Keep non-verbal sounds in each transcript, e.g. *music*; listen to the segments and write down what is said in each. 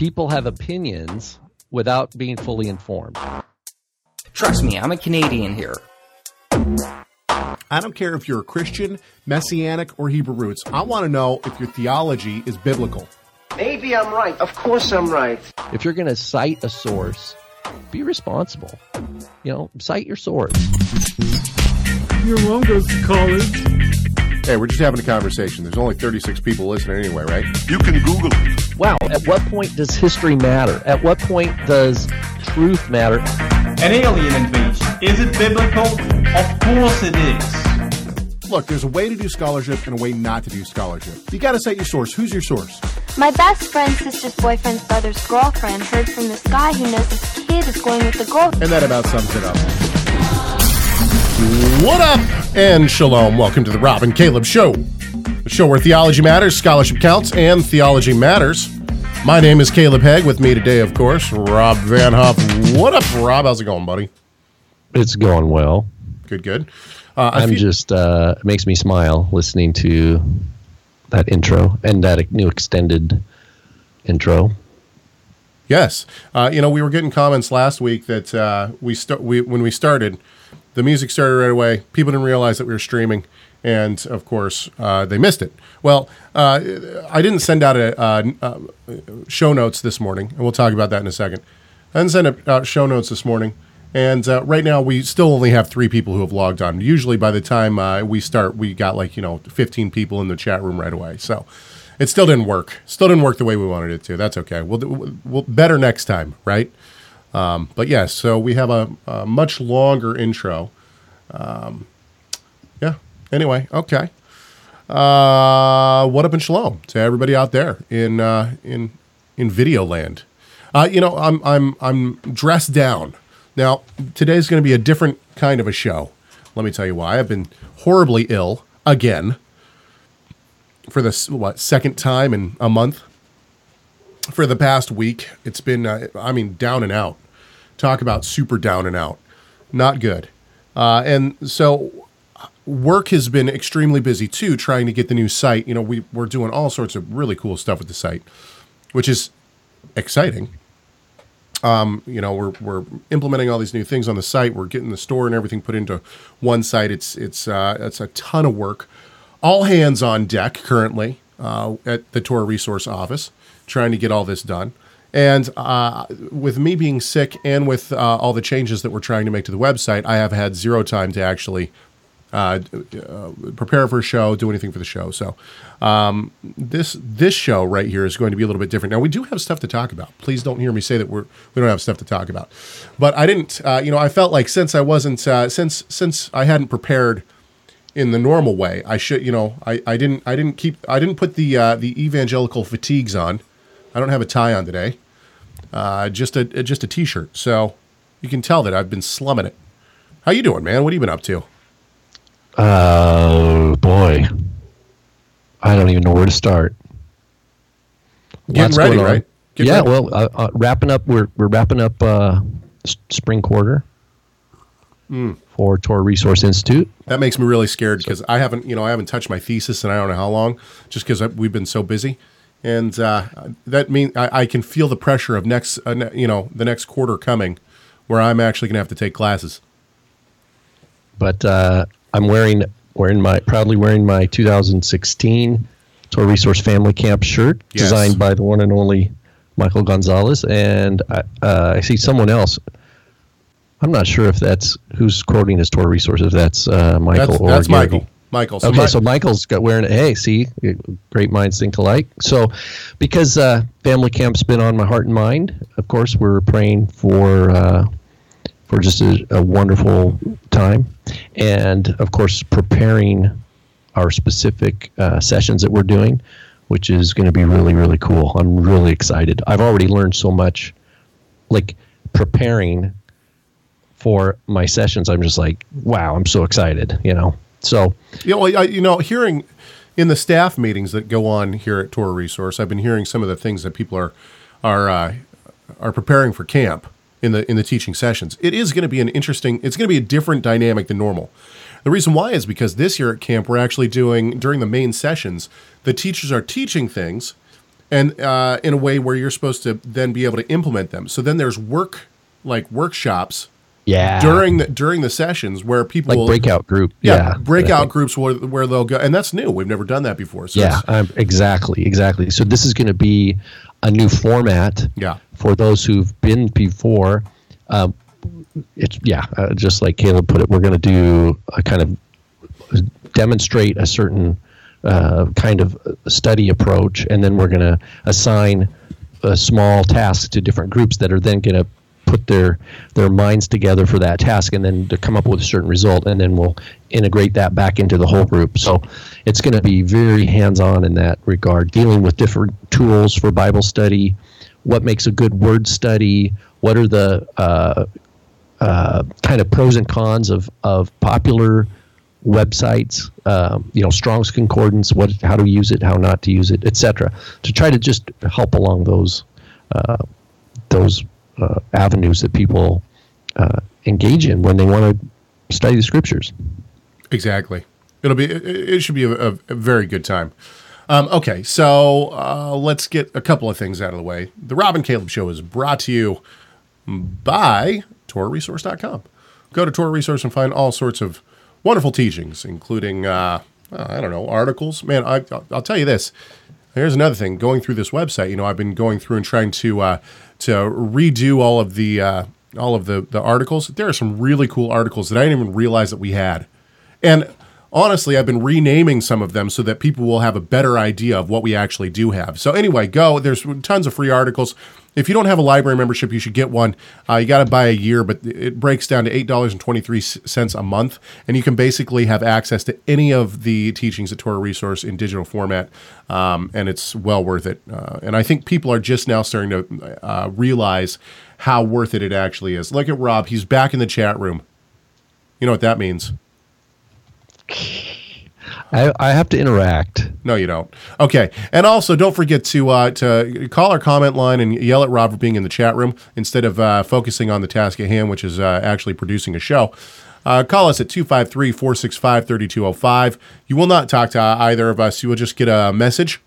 people have opinions without being fully informed. Trust me, I'm a Canadian here. I don't care if you're a Christian, Messianic, or Hebrew roots. I want to know if your theology is biblical. Maybe I'm right. Of course I'm right. If you're going to cite a source, be responsible. You know, cite your source. Your mom goes to college. Hey, we're just having a conversation. There's only 36 people listening anyway, right? You can Google it. Wow, at what point does history matter? At what point does truth matter? An alien invasion. Is it biblical? Of course it is. Look, there's a way to do scholarship and a way not to do scholarship. You got to cite your source. Who's your source? My best friend's sister's boyfriend's brother's girlfriend heard from this guy who knows his kid is going with the girl. And that about sums it up. What up? And shalom. Welcome to the Rob and Caleb Show, the show where theology matters, scholarship counts, and theology matters. My name is Caleb Hegg. With me today, of course, Rob Van Hoff. What up, Rob? How's it going, buddy? It's going well. Good, good. Uh, I'm just, uh, it makes me smile listening to that intro and that new extended intro. Yes, uh, you know we were getting comments last week that uh, we start we when we started, the music started right away. People didn't realize that we were streaming, and of course uh, they missed it. Well, uh, I didn't send out a, uh, uh, show notes this morning, and we'll talk about that in a second. I didn't send out show notes this morning, and uh, right now we still only have three people who have logged on. Usually by the time uh, we start, we got like you know 15 people in the chat room right away. So. It still didn't work. Still didn't work the way we wanted it to. That's okay. We'll, do- we'll better next time, right? Um, but yes, so we have a, a much longer intro. Um, yeah. Anyway, okay. Uh, what up in shalom to everybody out there in uh, in in video land. Uh, you know, I'm I'm I'm dressed down. Now today's going to be a different kind of a show. Let me tell you why. I've been horribly ill again for the what second time in a month. For the past week, it's been uh, I mean down and out. Talk about super down and out, not good. Uh, and so work has been extremely busy too, trying to get the new site. You know, we we're doing all sorts of really cool stuff with the site, which is exciting. Um, you know, we're we're implementing all these new things on the site. We're getting the store and everything put into one site. It's it's uh, it's a ton of work. All hands on deck currently uh, at the Torah Resource Office, trying to get all this done. And uh, with me being sick and with uh, all the changes that we're trying to make to the website, I have had zero time to actually uh, uh, prepare for a show, do anything for the show. So um, this this show right here is going to be a little bit different. Now we do have stuff to talk about. Please don't hear me say that we're we don't have stuff to talk about. But I didn't. Uh, you know, I felt like since I wasn't uh, since since I hadn't prepared in the normal way, I should. You know, I, I didn't I didn't keep I didn't put the uh, the evangelical fatigues on. I don't have a tie on today. Uh, just a just a t-shirt. So you can tell that I've been slumming it. How you doing, man? What have you been up to? Oh, boy. I don't even know where to start. Getting Lots ready, right? Get yeah, ready. well, uh, uh, wrapping up. We're we're wrapping up uh, s- spring quarter Hmm. for Torah Resource Institute. That makes me really scared because I haven't, you know, I haven't touched my thesis and I don't know how long, just because we've been so busy, and uh, that means I, I can feel the pressure of next, uh, ne- you know, the next quarter coming, where I'm actually going to have to take classes. but uh, I'm wearing wearing my proudly wearing my 2016 Torah Resource Family Camp shirt, Yes. designed by the one and only Michael Gonzalez, and I, uh, I see someone else. I'm not sure if that's who's quoting his Torah Resource. If that's uh, Michael That's, or that's Gary. Michael. Michael. So okay, so Michael's got wearing it. Hey, see, great minds think alike. So, because uh, family camp's been on my heart and mind, of course, we're praying for uh, for just a, a wonderful time, and of course, preparing our specific uh, sessions that we're doing, which is going to be really, really cool. I'm really excited. I've already learned so much, like preparing for my sessions. I'm just like, wow, I'm so excited. You know, so. you know, I, you know, hearing in the staff meetings that go on here at Torah Resource, I've been hearing some of the things that people are are uh, are preparing for camp in the in the teaching sessions. It is going to be an interesting. It's going to be a different dynamic than normal. The reason why is because this year at camp we're actually doing during the main sessions, the teachers are teaching things, and uh, in a way where you're supposed to then be able to implement them. So then there's work like workshops Yeah. during the during the sessions where people like breakout group. yeah, Yeah. breakout groups where, where they'll go, and that's new. We've never done that before. So Yeah, um, exactly, exactly. So this is going to be a new format. Yeah. For those who've been before, um, it's yeah, uh, just like Caleb put it, we're going to do a kind of demonstrate a certain uh, kind of study approach, and then we're going to assign a small task to different groups that are then going to put their their minds together for that task and then to come up with a certain result and then we'll integrate that back into the whole group so it's going to be very hands-on in that regard dealing with different tools for bible study what makes a good word study what are the uh, uh, kind of pros and cons of, of popular websites, um, you know, Strong's Concordance, what, how to use it, how not to use it, etc. To try to just help along those uh, those uh, avenues that people uh, engage in when they want to study the scriptures. Exactly. It'll be. It, should be a, a, very good time. Um, okay, so uh, let's get a couple of things out of the way. The Rob and Caleb Show is brought to you by TorahResource.com. Go to Torah Resource and find all sorts of wonderful teachings, including uh, I don't know articles. Man, I, I'll, I'll tell you this. Here's another thing. Going through this website, you know, I've been going through and trying to uh, to redo all of the uh, all of the the articles. There are some really cool articles that I didn't even realize that we had, and honestly, I've been renaming some of them so that people will have a better idea of what we actually do have. So anyway, go. There's tons of free articles. If you don't have a library membership, you should get one. Uh, you got to buy a year, but it breaks down to eight dollars and twenty three cents a month, and you can basically have access to any of the teachings at Torah Resource in digital format, um, and it's well worth it. Uh, and I think people are just now starting to uh, realize how worth it it actually is. Look at Rob; he's back in the chat room. You know what that means? *laughs* I, I have to interact. No, you don't. Okay, and also don't forget to uh, to call our comment line and yell at Rob for being in the chat room instead of uh, focusing on the task at hand, which is uh, actually producing a show. Uh, call us at 253 465 3205. You will not talk to either of us. You will just get a message.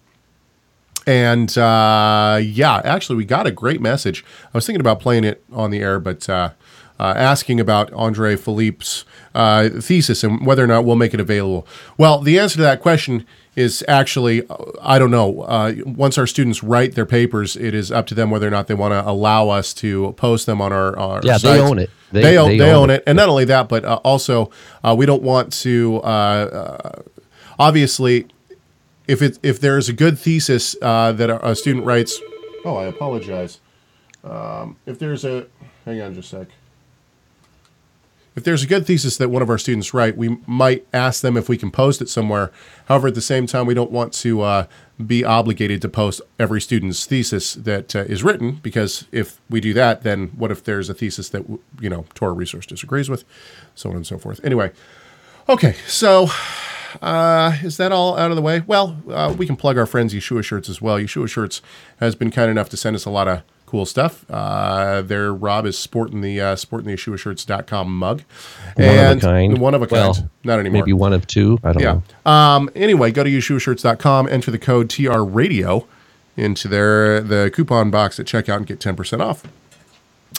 And uh, yeah, actually, we got a great message. I was thinking about playing it on the air, but uh, uh, asking about Andre Philippe's uh, thesis and whether or not we'll make it available. Well, the answer to that question is actually, I don't know. Uh, once our students write their papers, it is up to them whether or not they want to allow us to post them on our, our Yeah, they own it. They, They- own, they they own own it. it. And not only that, but uh, also uh, we don't want to, uh, uh, obviously, if it if there's a good thesis uh, that a, a student writes, oh, I apologize. Um, if there's a, hang on just a sec. If there's a good thesis that one of our students write, we might ask them if we can post it somewhere. However, at the same time, we don't want to uh, be obligated to post every student's thesis that uh, is written because if we do that, then what if there's a thesis that you know Torah Resource disagrees with, so on and so forth. Anyway, okay, so uh, is that all out of the way? Well, uh, we can plug our friends Yeshua Shirts as well. Yeshua Shirts has been kind enough to send us a lot of cool stuff. Uh, their Rob is sporting the uh, sporting the YeshuaShirts.com mug. One and of a kind. One of a kind. Well, Not anymore. Maybe one of two. I don't Yeah. know. Um, anyway, go to YeshuaShirts.com, enter the code TR Radio into their the coupon box at checkout and get 10% off.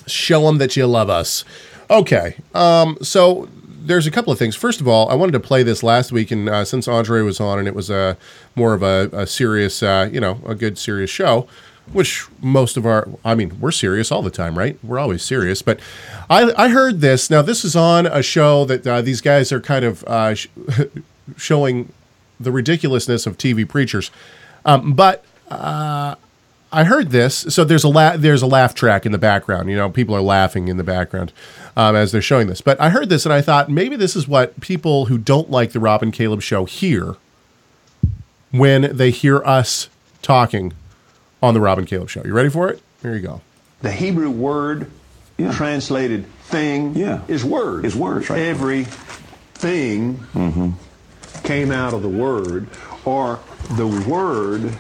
Show them that you love us. Okay. Um, so there's a couple of things. First of all, I wanted to play this last week, and uh, since Andre was on, and it was a more of a, a serious, uh, you know, a good serious show, which most of our, I mean, we're serious all the time, right? We're always serious. But I, I heard this. Now, this is on a show that uh, these guys are kind of uh, sh- *laughs* showing the ridiculousness of TV preachers. Um, but uh, I heard this. So there's a la- there's a laugh track in the background. You know, people are laughing in the background um, as they're showing this. But I heard this and I thought maybe this is what people who don't like the Rob and Caleb show hear when they hear us talking on the Rob and Caleb show. You ready for it? Here you go. The Hebrew word translated thing Yeah. is word. Is word, right. Every thing came out of the word, or the word,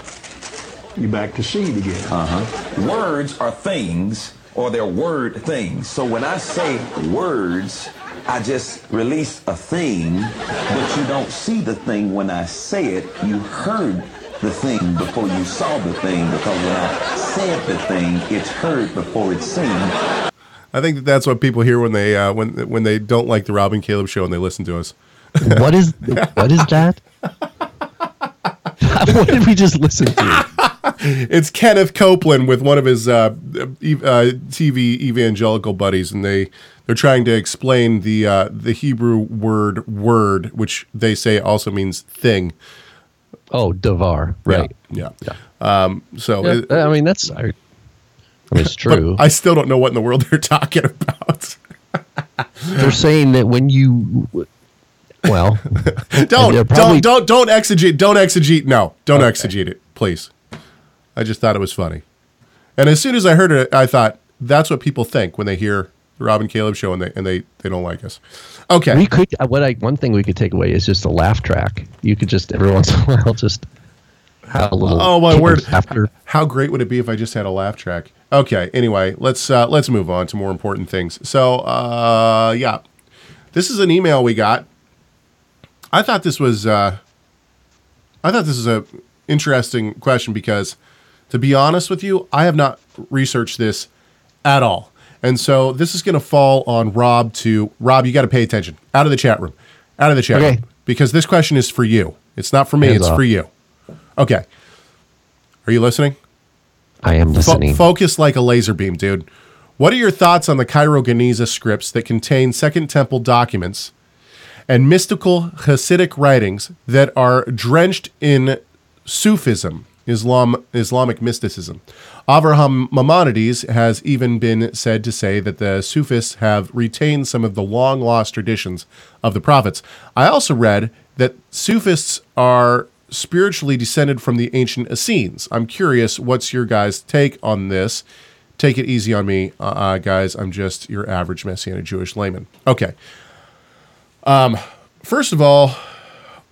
you back to seed again. Uh-huh. Words are things, or they're word things. So when I say words, I just release a thing, but you don't see the thing when I say it. You heard the thing before you saw the thing because when I said the thing, it's heard before it's seen. I think that that's what people hear when they uh, when when they don't like the Rob and Caleb show and they listen to us. *laughs* What is what is that? *laughs* what did we just listen to? *laughs* It's Kenneth Copeland with one of his uh, e- uh, TV evangelical buddies, and they they're trying to explain the uh, the Hebrew word word, which they say also means thing. Oh, Devar, right? Yeah. yeah. Um, so Yeah, it- I mean that's I, I mean it's *laughs* true. I still don't know what in the world they're talking about. *laughs* They're saying that when you well, *laughs* don't probably- don't don't don't exegete don't exegete no don't exegete it please i just thought it was funny and as soon as i heard it i thought that's what people think when they hear the rob and caleb show and they and they they don't like us. Okay. We could uh, what I one thing we could take away is just a laugh track. You could just every once in a *laughs* while just have a little. oh my word. Laughter. how great would it be if i just had a laugh track? Okay anyway let's uh let's move on to more important things. So uh yeah. This is an email we got. I thought this was uh I thought this is a interesting question because, to be honest with you, I have not researched this at all, and so this is going to fall on Rob. To Rob, you got to pay attention. Out of the chat room, out of the chat Okay. room, because this question is for you. It's not for me. Hands it's off. for you. Okay. Are you listening? I am Fo- listening. focus like a laser beam, dude. What are your thoughts on the Cairo Geniza scripts that contain Second Temple documents and mystical Hasidic writings that are drenched in Sufism, Islam, Islamic mysticism? Avraham Maimonides has even been said to say that the Sufis have retained some of the long lost traditions of the prophets. I also read that Sufists are spiritually descended from the ancient Essenes. I'm curious, what's your guys' take on this? Take it easy on me, uh, uh, guys. I'm just your average Messianic Jewish layman. Okay. Um, first of all,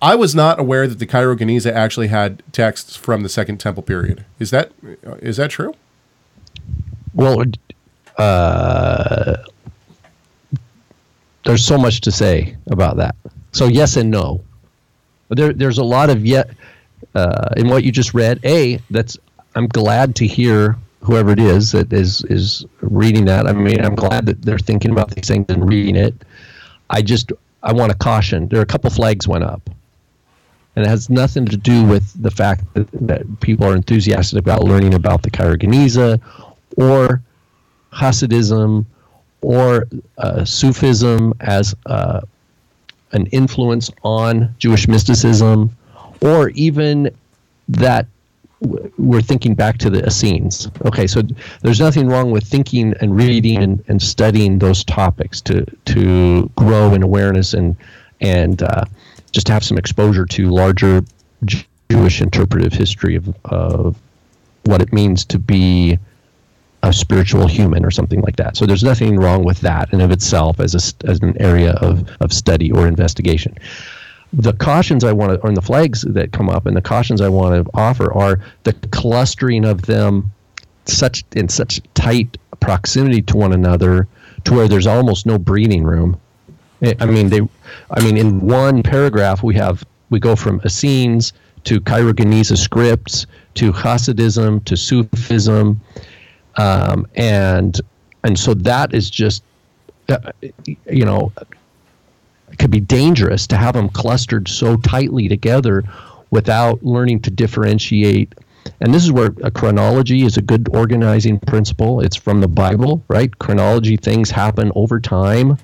I was not aware that the Cairo Geniza actually had texts from the Second Temple period. Is that is that true? Well, uh, there's so much to say about that. So yes and no. There, there's a lot of yet uh, in what you just read. A, that's I'm glad to hear whoever it is that is is reading that. I mean, I'm glad that they're thinking about these things and reading it. I just I want to caution. There are a couple flags went up, and it has nothing to do with the fact that, that people are enthusiastic about learning about the Geniza or Hasidism or uh, Sufism as uh, an influence on Jewish mysticism, or even that we're thinking back to the Essenes. Okay, so there's nothing wrong with thinking and reading and, and studying those topics to to grow in awareness and and uh, just to have some exposure to larger Jewish interpretive history of, of what it means to be a spiritual human or something like that. So there's nothing wrong with that in of itself as a, as an area of, of study or investigation. The cautions I want to, or the flags that come up, and the cautions I want to offer are the clustering of them such in such tight proximity to one another to where there's almost no breathing room. I mean, they, I mean, in one paragraph we have we go from Essenes to Cairo scripts to Hasidism to Sufism, um, and and so that is just uh, you know it could be dangerous to have them clustered so tightly together without learning to differentiate. And this is where a chronology is a good organizing principle. It's from the bible right? Chronology things happen over time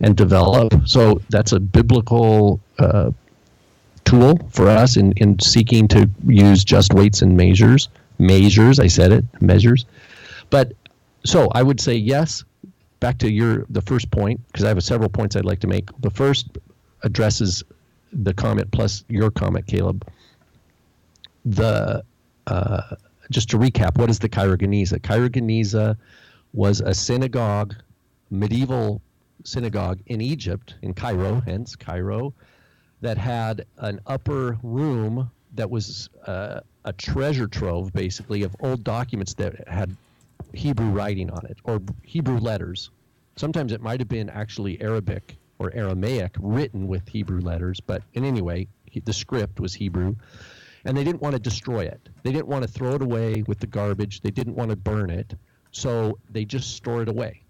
and develop so that's a biblical uh, tool for us in, in seeking to use just weights and measures measures i said it measures but so I would say yes. Back to your the first point because I have several points I'd like to make. The first addresses the comment plus your comment, Caleb. The uh, just to recap, what is the Cairo Geniza? Cairo was a synagogue, medieval synagogue in Egypt, in Cairo, hence Cairo, that had an upper room that was uh, a treasure trove, basically, of old documents that had Hebrew writing on it or Hebrew letters. Sometimes it might have been actually Arabic or Aramaic written with Hebrew letters, but in any way, the script was Hebrew. and they didn't want to destroy it. They didn't want to throw it away with the garbage. They didn't want to burn it, so they just store it away,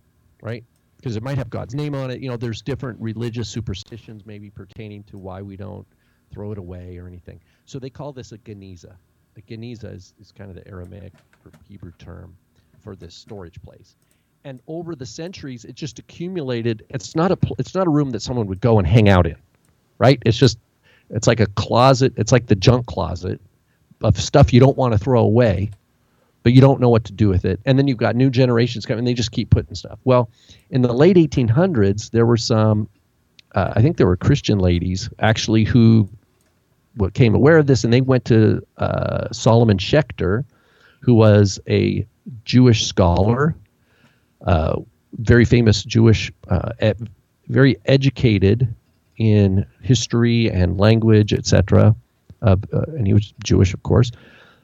right? Because it might have God's name on it. You know, there's different religious superstitions maybe pertaining to why we don't throw it away or anything. So they call this a geniza. A geniza is, is kind of the Aramaic or Hebrew term for this storage place. And over the centuries, it just accumulated. It's not a it's not a room that someone would go and hang out in, right? It's just it's like a closet. It's like the junk closet of stuff you don't want to throw away, but you don't know what to do with it. And then you've got new generations coming, they just keep putting stuff. Well, in the late 1800s, there were some, uh, I think there were Christian ladies actually who what came aware of this, and they went to uh, Solomon Schechter, who was a Jewish scholar, uh, very famous Jewish, uh, very educated in history and language, etc. Uh, and he was Jewish, of course,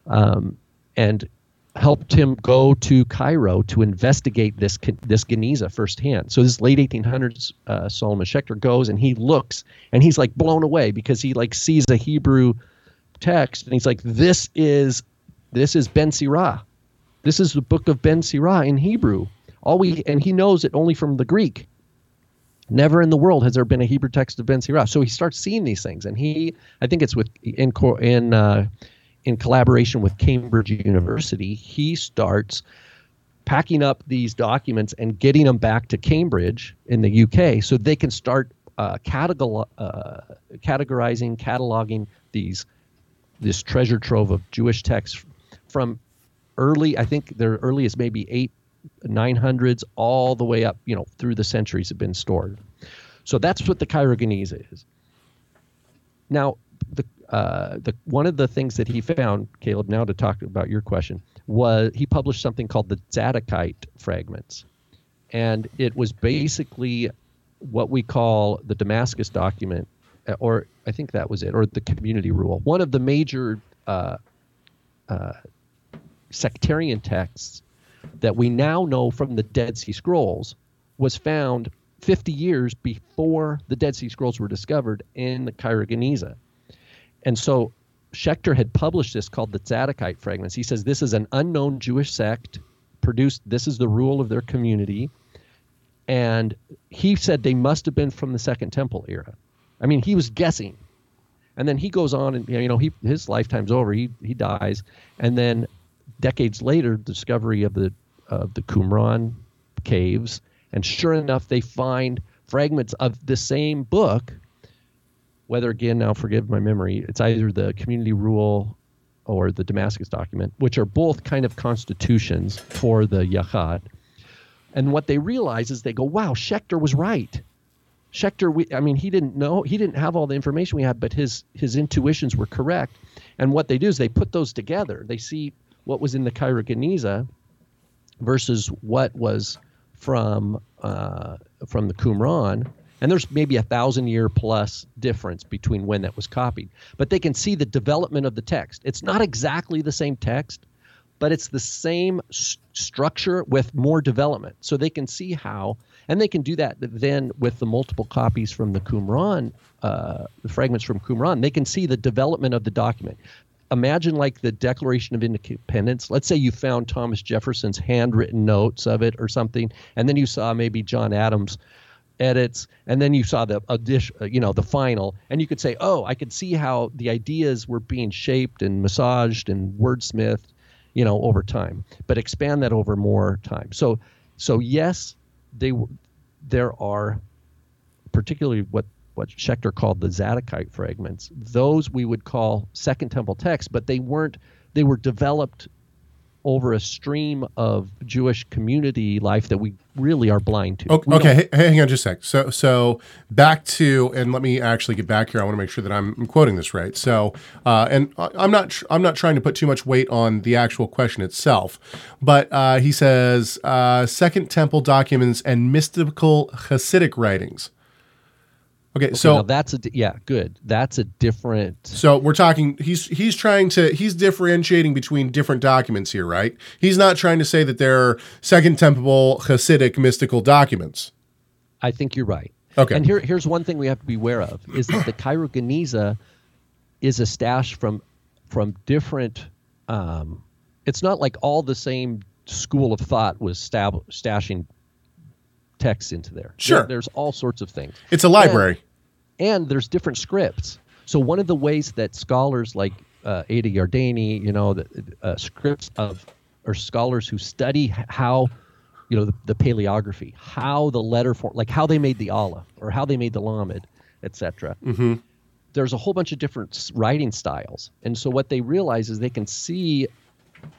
um, and helped him go to Cairo to investigate this this Geniza firsthand. So this late 1800s, uh, Solomon Schechter goes and he looks and he's like blown away because he like sees a Hebrew text and he's like, this is this is Ben Sirah. This is the book of Ben Sirah in Hebrew. All we and he knows it only from the Greek. Never in the world has there been a Hebrew text of Ben Sirah. So he starts seeing these things, and he, I think it's with in in uh, in collaboration with Cambridge University, he starts packing up these documents and getting them back to Cambridge in the UK, so they can start uh, uh, categorizing, cataloging these this treasure trove of Jewish texts from early. I think their earliest maybe eight 900s all the way up, you know, through the centuries have been stored. So that's what the Cairo Geniza is. Now, the uh, the one of the things that he found, Caleb, now to talk about your question, was he published something called the Zadokite fragments, and it was basically what we call the Damascus document, or I think that was it, or the community rule. One of the major uh, uh, sectarian texts that we now know from the Dead Sea Scrolls was found 50 years before the Dead Sea Scrolls were discovered in the Cairo Geniza. And so Schechter had published this called the Zadokite fragments. He says this is an unknown Jewish sect produced, this is the rule of their community. And he said they must have been from the Second Temple era. I mean, he was guessing. And then he goes on and, you know, he, his lifetime's over. He, he dies. And then decades later, discovery of the of the Qumran caves, and sure enough, they find fragments of the same book. Whether again, now forgive my memory, it's either the Community Rule or the Damascus document, which are both kind of constitutions for the Yachad. And what they realize is they go, "Wow, Schechter was right." Schechter, we, I mean, he didn't know, he didn't have all the information we had, but his his intuitions were correct. And what they do is they put those together. They see what was in the Cairo Geniza versus what was from uh, from the Qumran. And there's maybe a thousand year plus difference between when that was copied. But they can see the development of the text. It's not exactly the same text, but it's the same s- structure with more development. So they can see how, and they can do that then with the multiple copies from the Qumran, uh, the fragments from Qumran. They can see the development of the document imagine like the Declaration of Independence. Let's say you found Thomas Jefferson's handwritten notes of it or something, and then you saw maybe John Adams edits, and then you saw the addition, uh, you know, the final, and you could say, oh, I could see how the ideas were being shaped and massaged and wordsmithed, you know, over time. But expand that over more time. So, so yes, they there are particularly what what Schechter called the Zadokite fragments. Those we would call Second Temple texts, but they weren't. They were developed over a stream of Jewish community life that we really are blind to. Okay, okay hang on just a sec. So, so back to, and let me actually get back here. I want to make sure that I'm, quoting this right. So, uh, and I'm not, tr- I'm not trying to put too much weight on the actual question itself, but uh, he says uh, Second Temple documents and mystical Hasidic writings. Okay, okay, so that's a yeah, good. That's a different. So we're talking. He's he's trying to he's differentiating between different documents here, right? He's not trying to say that they're Second Temple Hasidic mystical documents. I think you're right. Okay. And here here's one thing we have to be aware of is that the Cairo Geniza is a stash from from different. Um, it's not like all the same school of thought was stab- stashing texts into there. Sure. There- there's all sorts of things. It's a library. And, and there's different scripts. So one of the ways that scholars like uh, Ada Yardeni, you know, the uh, scripts of or scholars who study how, you know, the, the paleography, how the letter form, like how they made the Aleph or how they made the Lamed, etc. Mm-hmm. There's a whole bunch of different writing styles, and so what they realize is they can see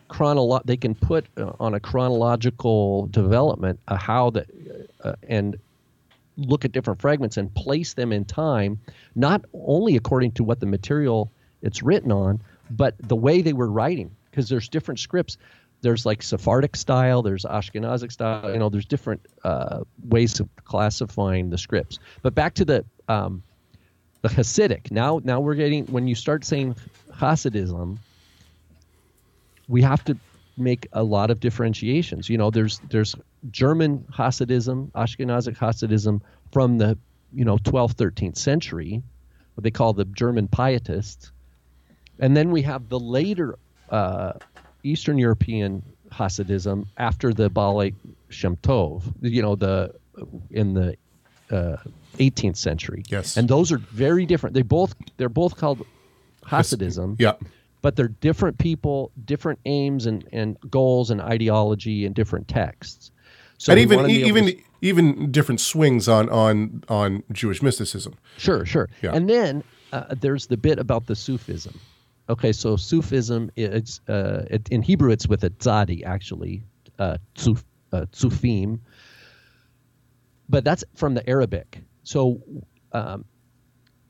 chronolo- they can put uh, on a chronological development uh, how the uh, and look at different fragments and place them in time not only according to what the material it's written on but the way they were writing because there's different scripts there's like Sephardic style, there's Ashkenazic style, you know, there's different uh, ways of classifying the scripts. But back to the um, the Hasidic. Now, now we're getting when you start saying Hasidism, we have to make a lot of differentiations. You know, there's there's German Hasidism, Ashkenazic Hasidism from the you know 12th 13th century, what they call the German Pietists, and then we have the later uh, Eastern European Hasidism after the Baal Shem Tov. You know, the in the uh, 18th century. Yes. and those are very different. They both they're both called Hasidism Yeah. But they're different people, different aims and, and goals and ideology and different texts. So and even wanna be able even to- even different swings on on on Jewish mysticism. sure, sure. Yeah. And then uh, there's the bit about the Sufism. Okay, so Sufism it's uh, it, in Hebrew it's with a tzadi actually, uh, tsuf, uh, tsufim. But that's from the Arabic. So um,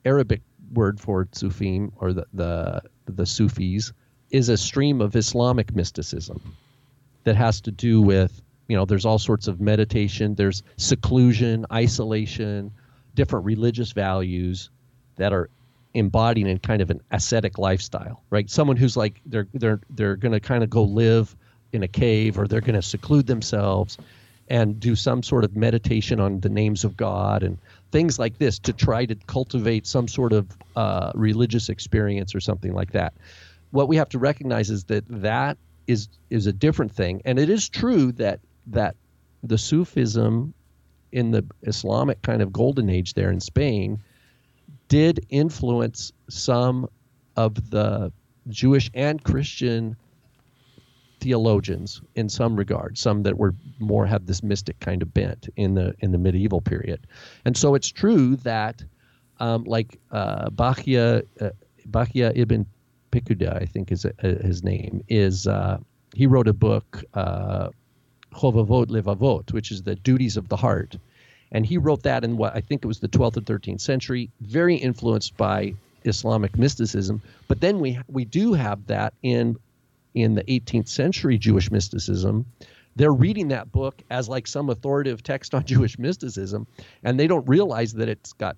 Arabic word for Sufim or the, the the Sufis is a stream of Islamic mysticism that has to do with you know there's all sorts of meditation, there's seclusion, isolation, different religious values that are embodied in kind of an ascetic lifestyle, right? Someone who's like they're they're they're going to kind of go live in a cave or they're going to seclude themselves and do some sort of meditation on the names of God and things like this to try to cultivate some sort of uh, religious experience or something like that. What we have to recognize is that that is is a different thing, and it is true that that the Sufism in the Islamic kind of golden age there in Spain did influence some of the Jewish and Christian theologians in some regard some that were more have this mystic kind of bent in the in the medieval period. And so it's true that um, like uh, Bachia uh, ibn Pikuda I think is uh, his name is uh, he wrote a book uh, Chovavot Levavot which is the duties of the heart. And he wrote that in what I think it was the 12th or 13th century very influenced by Islamic mysticism. But then we we do have that in in the 18th century Jewish mysticism, they're reading that book as like some authoritative text on *laughs* Jewish mysticism, and they don't realize that it's got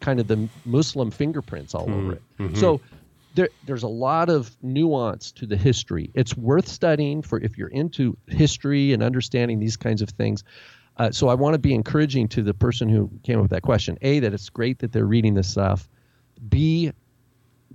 kind of the Muslim fingerprints all over it. So there, there's a lot of nuance to the history. It's worth studying for if you're into history and understanding these kinds of things. Uh, so I want to be encouraging to the person who came up with that question. A, that it's great that they're reading this stuff. B,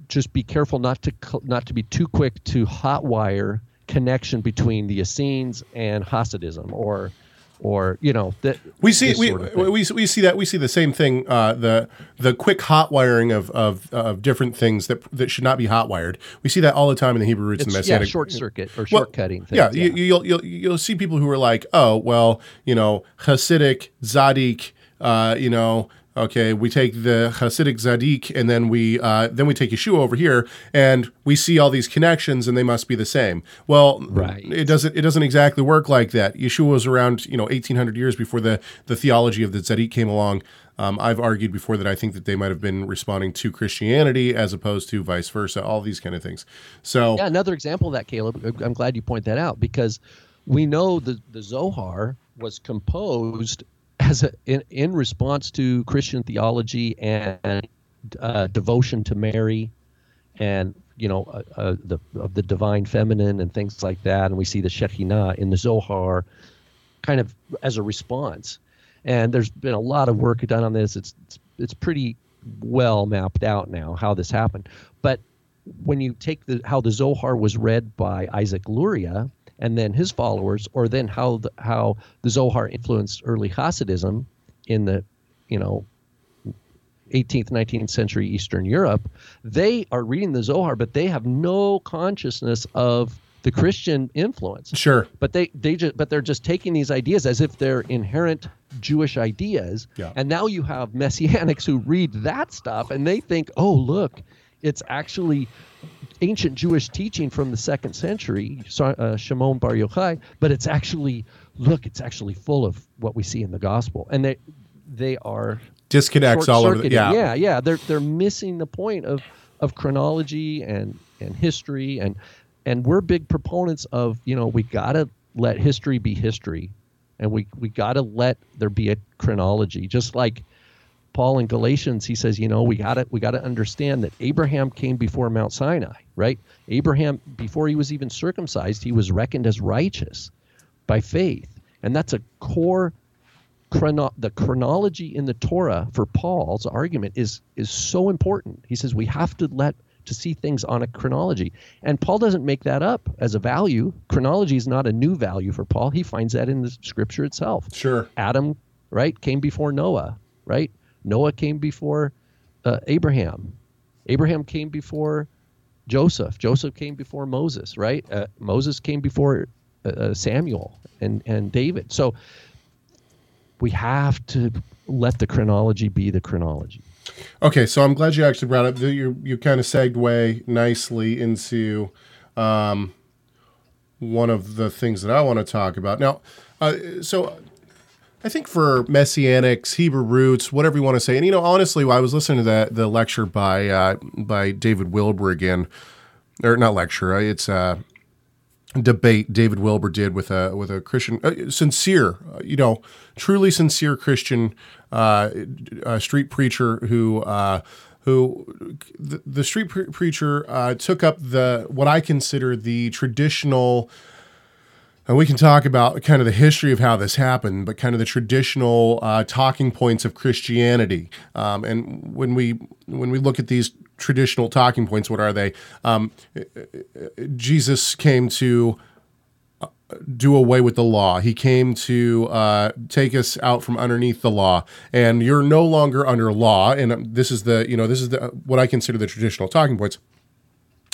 just be careful not to not to be too quick to hotwire connection between the Essenes and Hasidism, or or you know that We see we, sort of we we see that we see the same thing uh, the the quick hot wiring of, of of different things that that should not be hot wired. We see that all the time in the Hebrew roots and It's- yeah, short circuit or Well, shortcutting things. Yeah, You, you'll you'll you'll see people who are like, oh well, you know, Hasidic Zadik, uh, you know. Okay, we take the Hasidic Zadik, and then we uh, then we take Yeshua over here, and we see all these connections, and they must be the same. Well, Right. it doesn't it doesn't exactly work like that. Yeshua was around, you know, eighteen hundred years before the the theology of the Zadik came along. Um, I've argued before that I think that they might have been responding to Christianity as opposed to vice versa. All these kind of things. So Yeah, another example of that, Caleb. I'm glad you point that out because we know the the Zohar was composed as a in, in response to Christian theology and uh, devotion to Mary, and you know uh, uh, the of the divine feminine and things like that. And we see the Shekinah in the Zohar, kind of as a response. And there's been a lot of work done on this. It's it's, it's pretty well mapped out now how this happened, but when you take the how the Zohar was read by Isaac Luria and then his followers, or then how the, how the Zohar influenced early Hasidism in the you know 18th 19th century Eastern Europe, they are reading the Zohar, but they have no consciousness of the Christian influence. Sure. But they they just but they're just taking these ideas as if they're inherent Jewish ideas. Yeah. And now you have messianics who read that stuff and they think, "Oh, look, it's actually ancient Jewish teaching from the second century, uh, Shimon Bar Yochai, but it's actually look, it's actually full of what we see in the gospel." And they they are Disconnects all over the yeah. yeah, yeah. They're they're missing the point of of chronology and and history and and we're big proponents of you know we gotta let history be history, and we we gotta let there be a chronology. Just like Paul in Galatians, he says, you know, we gotta we gotta understand that Abraham came before Mount Sinai, right? Abraham before he was even circumcised, he was reckoned as righteous by faith, and that's a core chrono- the chronology in the Torah for Paul's argument is is so important. He says we have to let to see things on a chronology. And Paul doesn't make that up as a value. Chronology is not a new value for Paul. He finds that in the scripture itself. Sure. Adam, right, came before Noah, right? Noah came before uh, Abraham. Abraham came before Joseph. Joseph came before Moses, right? Uh, Moses came before uh, uh, Samuel and and David. So we have to let the chronology be the chronology. Okay, so I'm glad you actually brought up. You you kind of segue nicely into um, one of the things that I want to talk about now. Uh, so I think for messianics, Hebrew roots, whatever you want to say, and you know, honestly, I was listening to that the lecture by uh, by David Wilber again, or not lecture. uh, It's a debate David Wilber did with a with a Christian uh, sincere, uh, you know, truly sincere Christian uh, uh, street preacher who who the, the street pre- preacher took up the what I consider the traditional. And we can talk about kind of the history of how this happened, but kind of the traditional uh, talking points of Christianity. Um, and when we when we look at these traditional talking points, what are they? Um, Jesus came to uh, do away with the law. He came to uh, take us out from underneath the law, and you're no longer under law. And um, this is the you know this is the what I consider the traditional talking points.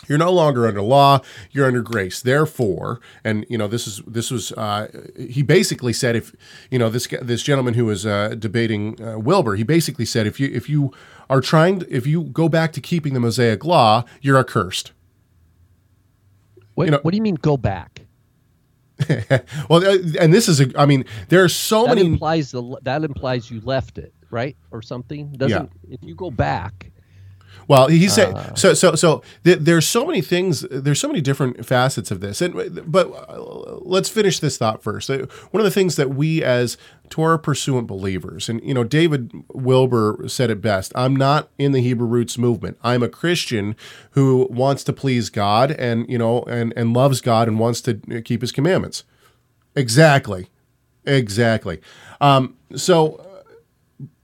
You're no longer under law. You're under grace. Therefore, and you know this is this was uh, he basically said if you know this this gentleman who was uh, debating uh, Wilber, he basically said if you if you are trying to, if you go back to keeping the Mosaic law, you're accursed. What, You know- what do you mean go back? *laughs* Well, uh, and this is a I mean there are so that many implies the that implies you left it, right? Or something. Doesn't if you go back, Well, he said Uh. so. So so th- there's so many things. There's so many different facets of this. And but uh, let's finish this thought first. Uh, One of the things that we as Torah pursuant believers, and you know, David Wilber said it best. I'm not in the Hebrew roots movement. I'm a Christian who wants to please God and you know and and loves God and wants to keep His commandments. Exactly, exactly. Um, so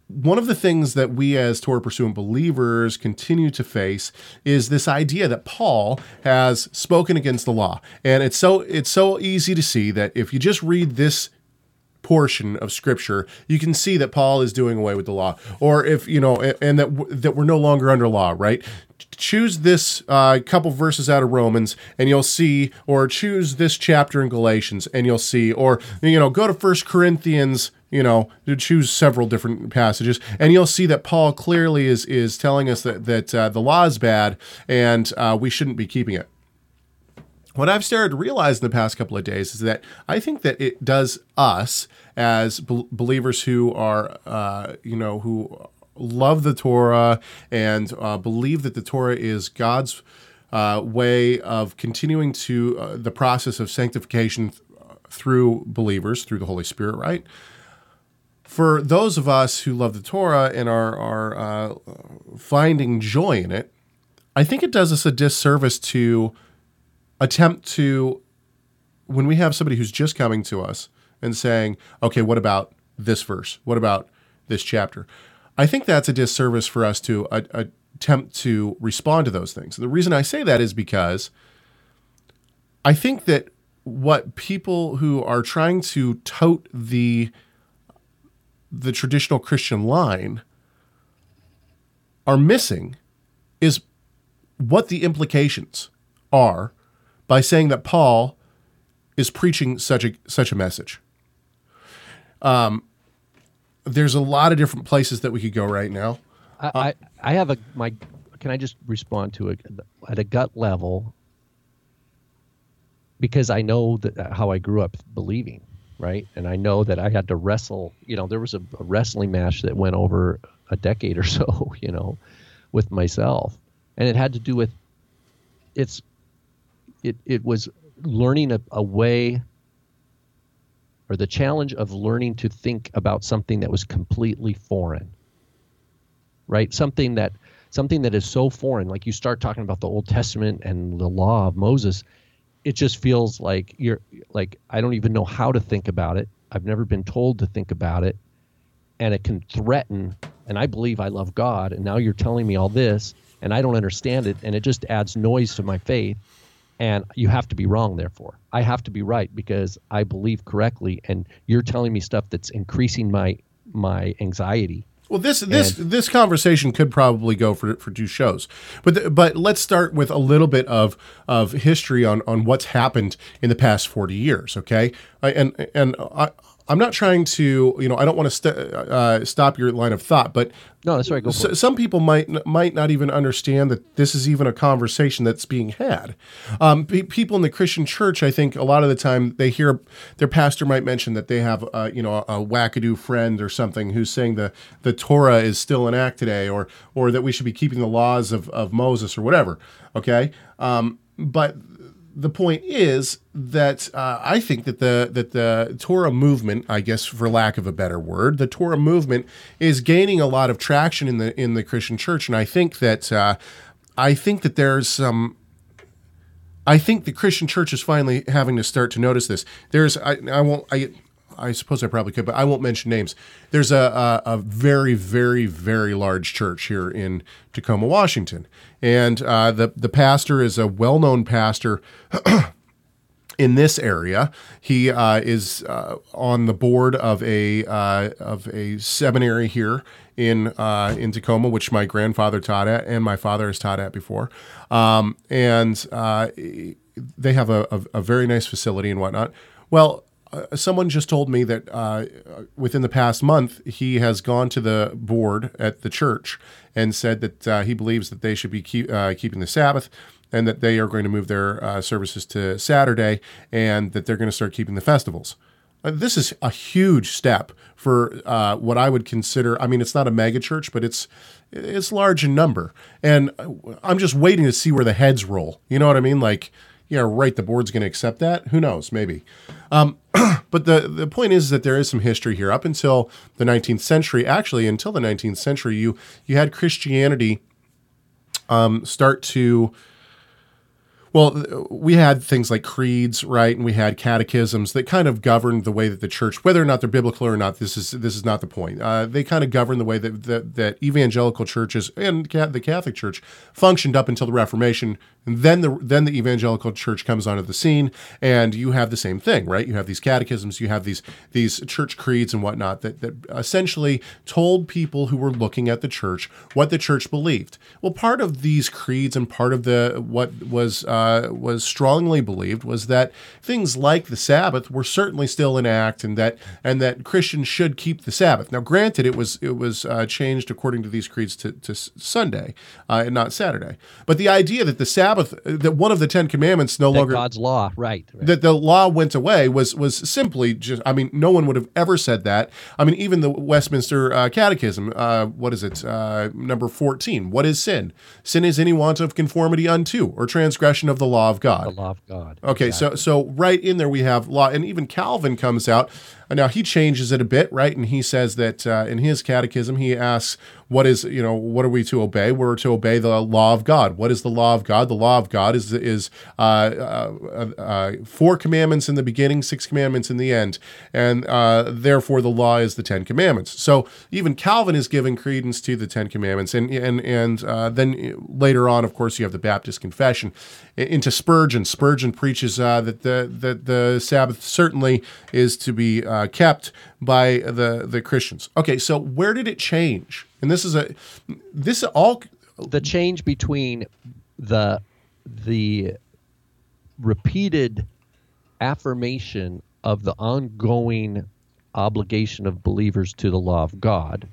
one of the things that we as Torah pursuant believers continue to face is this idea that Paul has spoken against the law. And it's so it's so easy to see that if you just read this portion of scripture you can see that Paul is doing away with the law or if you know and, that that we're no longer under law right choose this uh, couple verses out of Romans and you'll see or choose this chapter in Galatians and you'll see or you know go to First Corinthians you know to choose several different passages and you'll see that Paul clearly is is telling us that that uh, the law is bad and uh, we shouldn't be keeping it. What I've started to realize in the past couple of days is that I think that it does us as bel believers who are, uh, you know, who love the Torah and uh, believe that the Torah is God's uh, way of continuing to uh, the process of sanctification th- through believers, through the Holy Spirit, right? For those of us who love the Torah and are, are uh, finding joy in it, I think it does us a disservice to attempt to when we have somebody who's just coming to us and saying, "Okay, what about this verse? What about this chapter?" I think that's a disservice for us to uh, attempt to respond to those things. And the reason I say that is because I think that what people who are trying to tote the the traditional Christian line are missing is what the implications are by saying that Paul is preaching such a such a message. Um, there's a lot of different places that we could go right now. I, I, I have a my. Can I just respond to it at a gut level? Because I know that uh, how I grew up believing, right? And I know that I had to wrestle. You know, there was a, a wrestling match that went over a decade or *laughs* so. You know, with myself, and it had to do with it's it it was learning a, a way or the challenge of learning to think about something that was completely foreign right? Something that something that is so foreign like you start talking about the old testament and the law of moses it just feels like you're like i don't even know how to think about it. I've never been told to think about it. And it can threaten and i believe i love god and now you're telling me all this and i don't understand it and it just adds noise to my faith and you have to be wrong therefore i have to be right because i believe correctly and you're telling me stuff that's increasing my my anxiety well, this this this conversation could probably go for for two shows, but the, but let's start with a little bit of of history on on what's happened in the past forty years. Okay, I, and and I. I'm not trying to, you know, I don't want to st- uh, stop your line of thought, but no, that's right. Go so, some people might might not even understand that this is even a conversation that's being had. Um, pe- people in the Christian church, I think, a lot of the time they hear their pastor might mention that they have, uh, you know, a, a wackadoo friend or something who's saying the the Torah is still in act today, or or that we should be keeping the laws of of Moses or whatever. Okay, um, but the point is that uh, I think that the that the Torah movement, I guess for lack of a better word, the Torah movement is gaining a lot of traction in the in the Christian church, and I think that uh, I think that there's some. I think the Christian church is finally having to start to notice this. There's I, I won't I I suppose I probably could, but I won't mention names. There's a, a, a very, very, very large church here in Tacoma, Washington, and uh, the the pastor is a well known pastor. *clears throat* in this area, he uh, is uh, on the board of a uh, of a seminary here in uh, in Tacoma, which my grandfather taught at, and my father has taught at before. Um, and uh, they have a, a, a very nice facility and whatnot. Well, uh, someone just told me that uh, within the past month he has gone to the board at the church and said that uh, he believes that they should be keep, uh, keeping the Sabbath and that they are going to move their uh, services to Saturday and that they're going to start keeping the festivals. This is a huge step for what I would consider. I mean, it's not a mega church, but it's it's large in number, and I'm just waiting to see where the heads roll. You know what I mean? Like yeah, right, the board's going to accept that. Who knows? Maybe. Um, *clears throat* but the, the point is that there is some history here. Up until the 19th century, actually, until the 19th century, you, you had Christianity um, start to well, we had things like creeds, right, and we had catechisms that kind of governed the way that the church, whether or not they're biblical or not, this is this is not the point. Uh, they kind of govern the way that, that, that evangelical churches and the Catholic Church functioned up until the Reformation. And then the then the evangelical church comes onto the scene, and you have the same thing, right? You have these catechisms, you have these these church creeds and whatnot that that essentially told people who were looking at the church what the church believed. Well, part of these creeds and part of the what was uh, was strongly believed was that things like the Sabbath were certainly still in act, and that and that Christians should keep the Sabbath. Now, granted, it was it was uh, changed according to these creeds to, to Sunday uh, and not Saturday. But the idea that the Sabbath, that one of the Ten Commandments, no that longer God's law, right, right, that the law went away was was simply just. I mean, no one would have ever said that. I mean, even the Westminster uh, Catechism, uh, what is it, uh, number fourteen? What is sin? Sin is any want of conformity unto or transgression of the law of God. The law of God. Okay, exactly. so so right in there we have law, and even Calvin comes out. Now he changes it a bit, right? And he says that uh, in his catechism he asks, "What is you know what are we to obey? We're to obey the law of God. What is the law of God? The law of God is is uh, uh, uh, four commandments in the beginning, six commandments in the end, and uh, therefore the law is the Ten Commandments. So even Calvin is giving credence to the Ten Commandments, and and and uh, then later on, of course, you have the Baptist Confession. Into Spurgeon, Spurgeon preaches uh, that the that the Sabbath certainly is to be uh, kept by the the Christians. Okay, so where did it change? And this is a this all the change between the the repeated affirmation of the ongoing obligation of believers to the law of God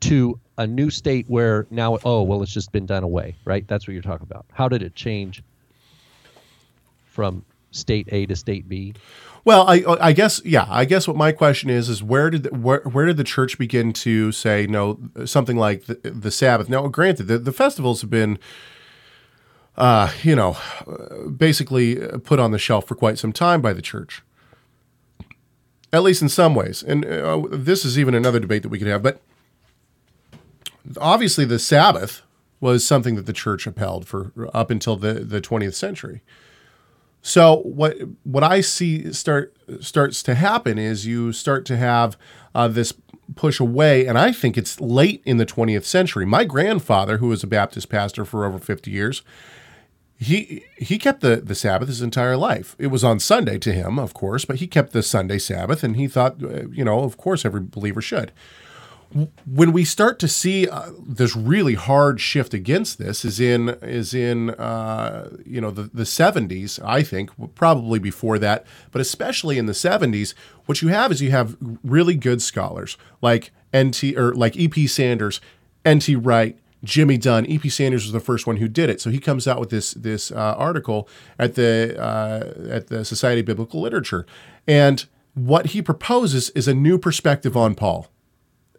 to a new state where now oh well it's just been done away right that's what you're talking about how did it change from state a to state b well i i guess yeah i guess what my question is is where did the, where, where did the church begin to say no something like the, the sabbath now granted the, the festivals have been uh, you know, basically put on the shelf for quite some time by the church, at least in some ways. And uh, this is even another debate that we could have. But obviously the Sabbath was something that the church upheld for up until the, the 20th century. So what what I see start starts to happen is you start to have uh, this push away, and I think it's late in the 20th century. My grandfather, who was a Baptist pastor for over 50 years, he he kept the, the Sabbath his entire life. It was on Sunday to him, of course, but he kept the Sunday Sabbath, and he thought, uh, you know, of course, every believer should when we start to see uh, this really hard shift against this is in is in uh, you know the, the 70s i think probably before that but especially in the 70s what you have is you have really good scholars like nt or like ep sanders nt wright Jimmy Dunn. E.P. Sanders was the first one who did it, so he comes out with this this uh, article at the uh, at the Society of Biblical Literature, and what he proposes is a new perspective on Paul.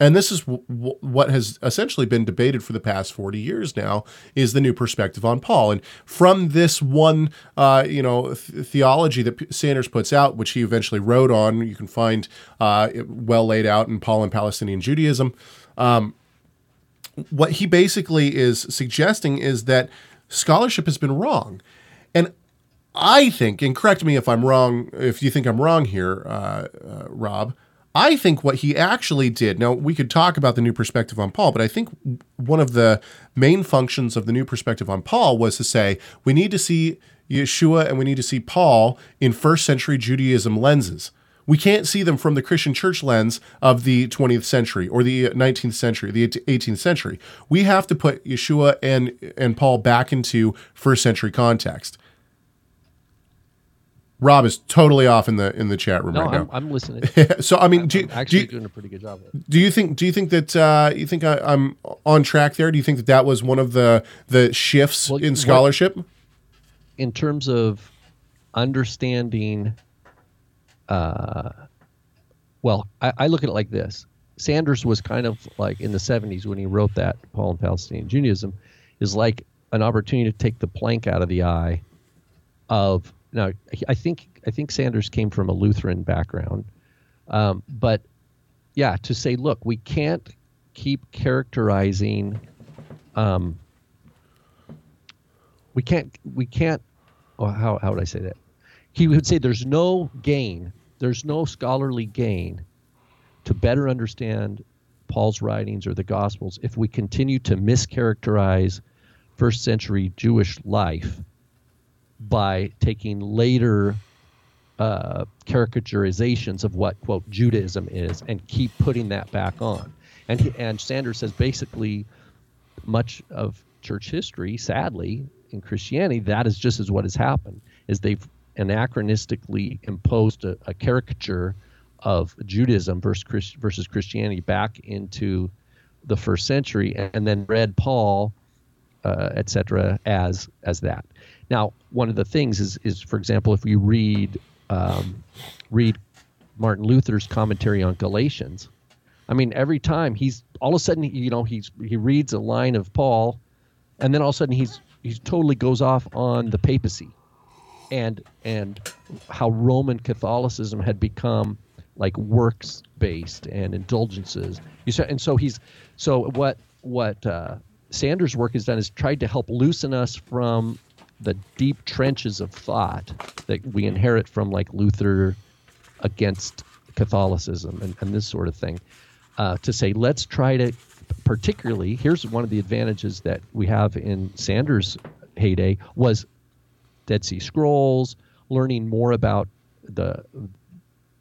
And this is w- w- what has essentially been debated for the past 40 years now is the new perspective on Paul. And from this one, uh, you know, th- theology that Sanders puts out, which he eventually wrote on, you can find uh, well laid out in Paul and Palestinian Judaism. Um, what he basically is suggesting is that scholarship has been wrong. And I think, and correct me if I'm wrong, if you think I'm wrong here, uh, uh, Rob, I think what he actually did, now we could talk about the new perspective on Paul, but I think one of the main functions of the new perspective on Paul was to say we need to see Yeshua and we need to see Paul in first century Judaism lenses. We can't see them from the Christian church lens of the 20th century or the 19th century, the 18th century. We have to put Yeshua and, and Paul back into first century context. Rob is totally off in the in the chat room no, right I'm, now. I'm listening. *laughs* so I mean, do, I'm do actually you, doing a pretty good job. Do you think do you think that uh, you think I, I'm on track there? Do you think that that was one of the the shifts Well, in what- scholarship? in terms of understanding uh well I, I look at it like this sanders was kind of like in the 70s when he wrote that paul and palestinian judaism is like an opportunity to take the plank out of the eye of now i think i think sanders came from a lutheran background. Um, but yeah to say look we can't keep characterizing um, we can't we can't oh, how, how would i say that? He would say there's no gain there's no scholarly gain to better understand paul's writings or the gospels if we continue to mischaracterize first century jewish life by taking later uh, caricaturizations of what quote judaism is and keep putting that back on and he, and sanders says basically much of church history, sadly, in Christianity, that is just as what has happened. Is they've anachronistically imposed a, a caricature of Judaism versus Christ, versus Christianity back into the first century, and then read Paul, uh, etc., as as that. Now, one of the things is is, for example, if you read um, read Martin Luther's commentary on Galatians, I mean, every time he's all of a sudden, you know, he's he reads a line of Paul, and then all of a sudden he's he totally goes off on the papacy, and and how Roman Catholicism had become like works based and indulgences. You saw, and so he's so what what uh, Sanders' work has done is tried to help loosen us from the deep trenches of thought that we inherit from like Luther against Catholicism and, and this sort of thing. Uh, to say, let's try to, particularly, here's one of the advantages that we have in Sanders' heyday was Dead Sea Scrolls, learning more about the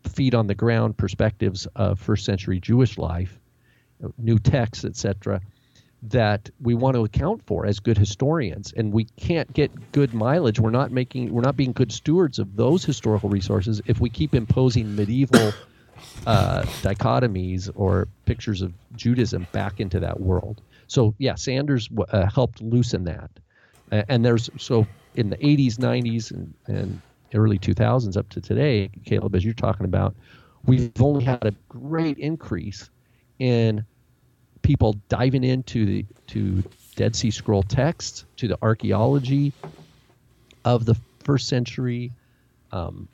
feet on the ground perspectives of first century Jewish life, new texts, etc that we want to account for as good historians and we can't get good mileage. We're not making we're not being good stewards of those historical resources if we keep imposing medieval uh, dichotomies or pictures of judaism back into that world. So yeah sanders uh, helped loosen that. And there's so in the 80s 90s and, and early 2000s up to today caleb as you're talking about we've only had a great increase in people diving into the to Dead Sea Scroll texts, to the archaeology of the first century, um,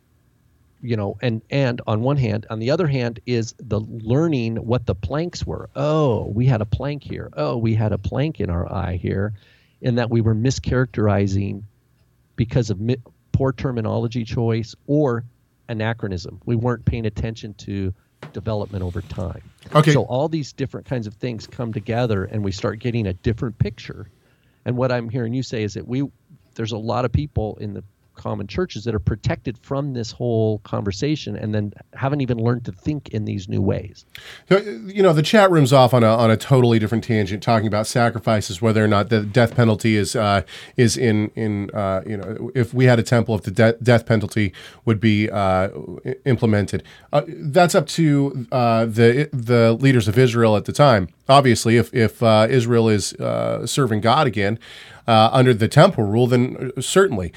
you know, and and on one hand, on the other hand, is the learning what the planks were. Oh, we had a plank here. Oh, we had a plank in our eye here, in that we were mischaracterizing because of mi- poor terminology choice or anachronism. We weren't paying attention to development over time. Okay. So all these different kinds of things come together and we start getting a different picture. And what I'm hearing you say is that we there's a lot of people in the common churches that are protected from this whole conversation and then haven't even learned to think in these new ways. You know, the chat room's off on a on a totally different tangent, talking about sacrifices, whether or not the death penalty is uh, is in in uh, you know if we had a temple, if the de- death penalty would be uh, implemented. Uh, that's up to uh, the the leaders of Israel at the time. Obviously, if if uh, Israel is serving God again. under the temple rule, then certainly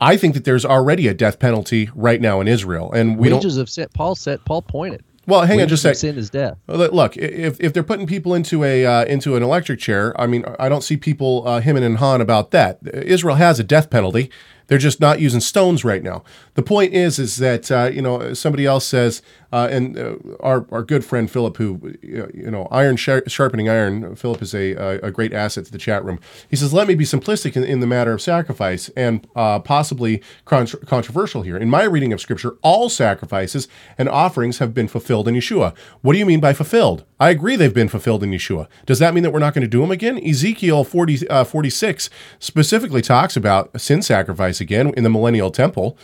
I think that there's already a death penalty right now in Israel, and we wages don't. of sin. Paul said. Paul pointed. Well, hang wages on, just a sec. Sin is death. Look, if, if they're putting people into a uh, into an electric chair, I mean, I don't see people uh, hemming and hawing about that. Israel has a death penalty. They're just not using stones right now. The point is, is that uh, you know somebody else says, uh, and uh, our our good friend Philip, who you know, iron sharpening iron. Philip is a a great asset to the chat room. He says, let me be simplistic in, in the matter of sacrifice and uh, possibly controversial here. In my reading of Scripture, all sacrifices and offerings have been fulfilled in Yeshua. What do you mean by fulfilled? I agree they've been fulfilled in Yeshua. Does that mean that we're not going to do them again? Ezekiel 40, uh, 46 specifically talks about sin sacrifice again in the millennial temple.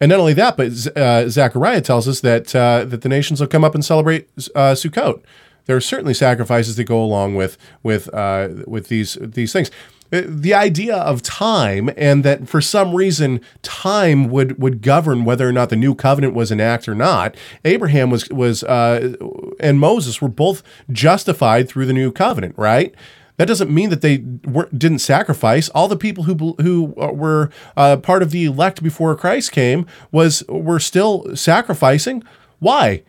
And not only that, but uh, Zechariah tells us that uh, that the nations will come up and celebrate uh, Sukkot. There are certainly sacrifices that go along with with uh, with these these things. Uh, the idea of time and that for some reason time would would govern whether or not the new covenant was an act or not. Abraham was was uh, and Moses were both justified through the new covenant, right? That doesn't mean that they didn't sacrifice. All the people who who uh, were uh, part of the elect before Christ came was were still sacrificing. Why?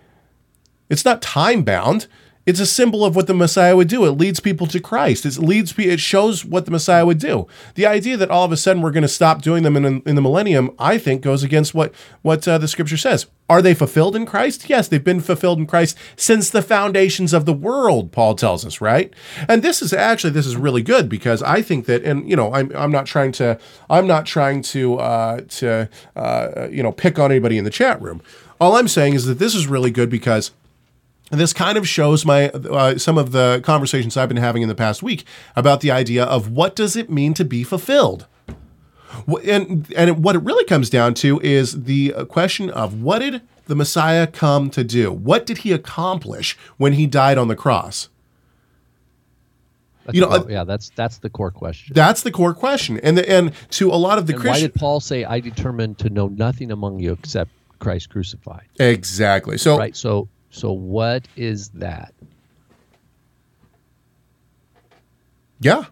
It's not time bound. It's a symbol of what the Messiah would do. It leads people to Christ. It leads it shows what the Messiah would do. The idea that all of a sudden we're going to stop doing them in, in the millennium, I think, goes against what what uh, the Scripture says. Are they fulfilled in Christ? Yes, they've been fulfilled in Christ since the foundations of the world. Paul tells us, right? And this is actually this is really good because I think that, and you know, I'm I'm not trying to I'm not trying to uh, to uh, you know pick on anybody in the chat room. All I'm saying is that this is really good because this kind of shows my uh, some of the conversations I've been having in the past week about the idea of what does it mean to be fulfilled. And and what it really comes down to is the uh, question of what did the Messiah come to do? What did he accomplish when he died on the cross? That's you know, uh, yeah, that's that's the core question. That's the core question, and the, and to a lot of the Christians, why did Paul say, "I determined to know nothing among you except Christ crucified"? Exactly. So right. So so what is that? Yeah.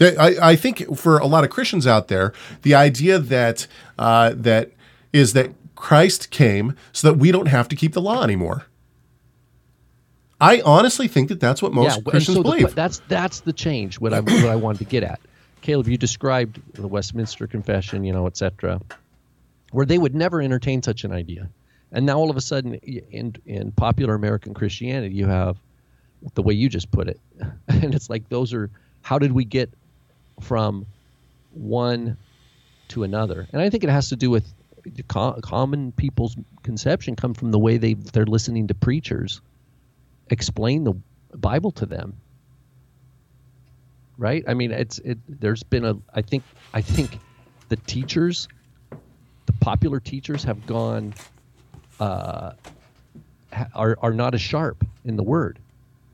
I, I think for a lot of Christians out there, the idea that uh, that is that Christ came so that we don't have to keep the law anymore. I honestly think that that's what most yeah, Christians so believe. The, that's that's the change. What I what I wanted to get at, Caleb. You described the Westminster Confession, you know, etc., where they would never entertain such an idea. And now all of a sudden, in in popular American Christianity, you have the way you just put it. *laughs* And it's like those are how did we get from one to another? And I think it has to do with co- common people's conception come from the way they they're listening to preachers explain the Bible to them. Right? I mean, it's it. There's been a. I think. I think the teachers, the popular teachers, have gone. Uh, are are not as sharp in the word.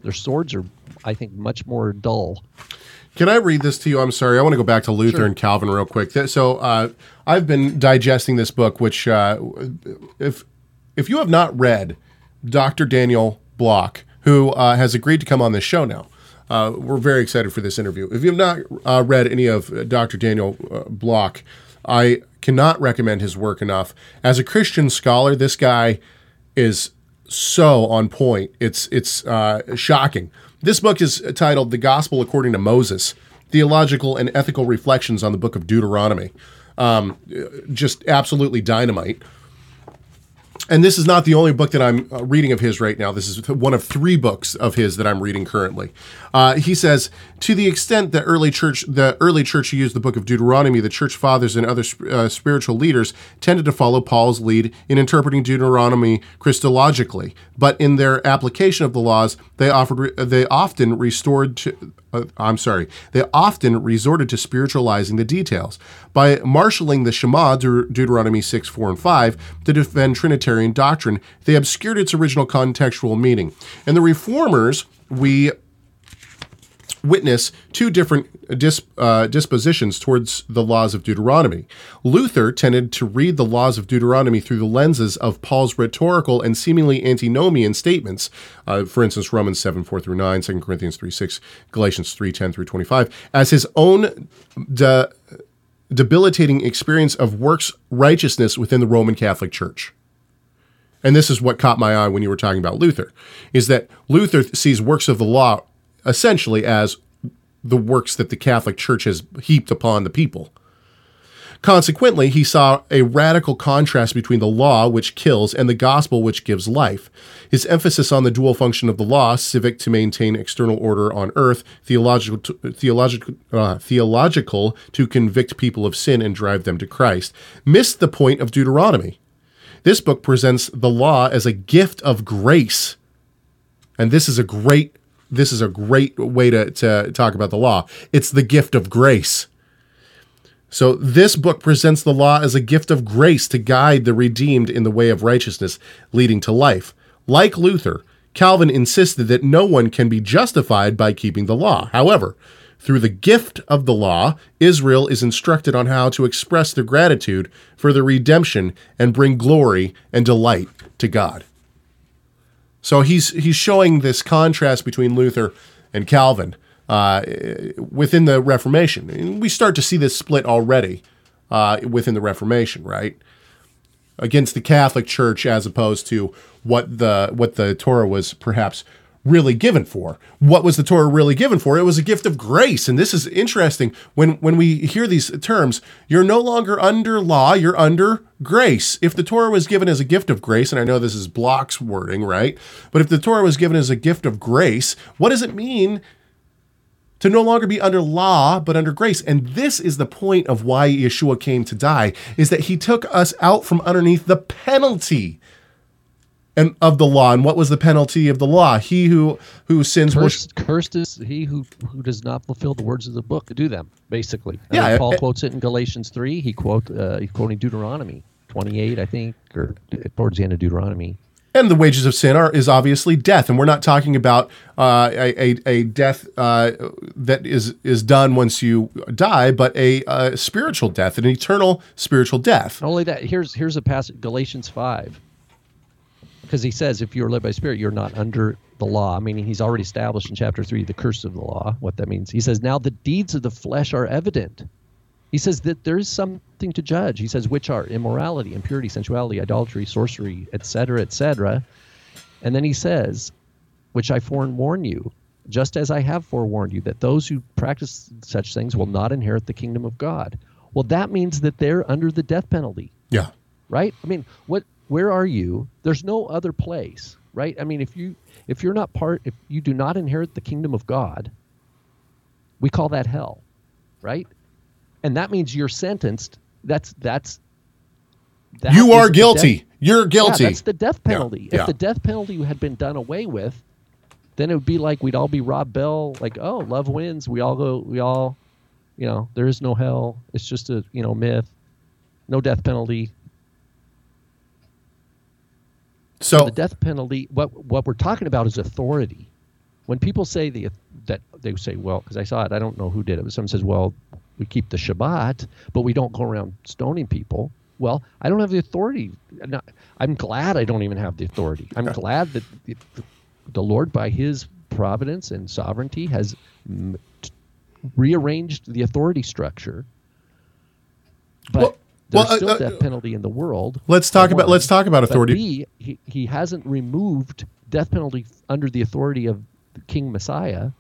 Their swords are, I think, much more dull. Can I read this to you? I'm sorry. I want to go back to Luther and Calvin real quick. So uh, I've been digesting this book, which uh, if if you have not read Dr. Daniel Block, who uh, has agreed to come on this show now, uh, we're very excited for this interview. If you have not uh, read any of Dr. Daniel uh, Block, I cannot recommend his work enough. As a Christian scholar, this guy is so on point. It's it's uh, shocking. This book is titled "The Gospel According to Moses: Theological and Ethical Reflections on the Book of Deuteronomy." Um, just absolutely dynamite. And this is not the only book that I'm uh, reading of his right now. This is one of three books of his that I'm reading currently. Uh, he says, to the extent that early church, the early church used the book of Deuteronomy, the church fathers and other uh, spiritual leaders tended to follow Paul's lead in interpreting Deuteronomy Christologically. But in their application of the laws, they offered, they often restored to, uh, I'm sorry, they often resorted to spiritualizing the details. By marshaling the Shema, Deut- Deuteronomy 6, 4, and 5, to defend Trinitarian doctrine, they obscured its original contextual meaning. And the reformers, we witness two different dis, uh, dispositions towards the laws of Deuteronomy. Luther tended to read the laws of Deuteronomy through the lenses of Paul's rhetorical and seemingly antinomian statements, uh, for instance, Romans 7 4 through 9, 2 Corinthians 3 6, Galatians 3 10 through 25, as his own de- debilitating experience of works righteousness within the Roman Catholic Church and this is what caught my eye when you were talking about Luther, is that Luther sees works of the law essentially as the works that the Catholic Church has heaped upon the people. Consequently, he saw a radical contrast between the law, which kills, and the gospel, which gives life. His emphasis on the dual function of the law, civic to maintain external order on earth, theological to, theological, uh, theological to convict people of sin and drive them to Christ, missed the point of Deuteronomy. This book presents the law as a gift of grace. And this is a great this is a great way to, to talk about the law. It's the gift of grace. So this book presents the law as a gift of grace to guide the redeemed in the way of righteousness, leading to life. Like Luther, Calvin insisted that no one can be justified by keeping the law. However, through the gift of the law, Israel is instructed on how to express their gratitude for the redemption and bring glory and delight to God. So he's he's showing this contrast between Luther and Calvin uh, within the Reformation. And we start to see this split already uh, within the Reformation, right? Against the Catholic Church, as opposed to what the what the Torah was perhaps really given for. What was the Torah really given for? It was a gift of grace. And this is interesting. When when we hear these terms, you're no longer under law, you're under grace. If the Torah was given as a gift of grace, and I know this is Block's wording, right? But if the Torah was given as a gift of grace, what does it mean to no longer be under law but under grace and this is the point of why yeshua came to die is that he took us out from underneath the penalty and of the law and what was the penalty of the law he who who sins will Cursed, cursed is he who who does not fulfill the words of the book. To do them basically. I Yeah, mean, Paul it- quotes it in Galatians three. He quote uh, he's quoting Deuteronomy twenty eight, I think, or towards the end of Deuteronomy. and the wages of sin are is obviously death and we're not talking about uh, a, a, a death uh, that is is done once you die but a uh, spiritual death an eternal spiritual death Not only that, here's here's a passage Galatians five, because he says if you're led by Spirit, you're not under the law. Meaning he's already established in chapter three the curse of the law. What that means. He says now the deeds of the flesh are evident. He says that there is something to judge. He says which are immorality, impurity, sensuality, idolatry, sorcery, etc., etc. And then he says, which I forewarn you, just as I have forewarned you, that those who practice such things will not inherit the kingdom of God. Well, that means that they're under the death penalty yeah right? I mean, what? Where are you? There's no other place right? I mean, if you if you're not part, if you do not inherit the kingdom of God, we call that hell, right? And that means you're sentenced. That's that's. that you are guilty. death- You're guilty. Yeah, that's the death penalty. yeah. If the death penalty had been done away with, then it would be like we'd all be Rob Bell, like, oh, love wins. We all go. We all, you know, there is no hell. It's just a you know myth. No death penalty. So the death penalty what what we're talking about is authority. When people say the that they say well because i saw it i don't know who did it but someone says well we keep the shabbat but we don't go around stoning people. Well i don't have the authority. I'm not- i'm glad i don't even have the authority. I'm *laughs* glad that the, the lord by his providence and sovereignty has rearranged the authority structure. But Well- there's well, uh, still uh, death penalty in the world Let's talk about- one. let's talk about authority. B, he, he hasn't removed death penalty under the authority of King Messiah.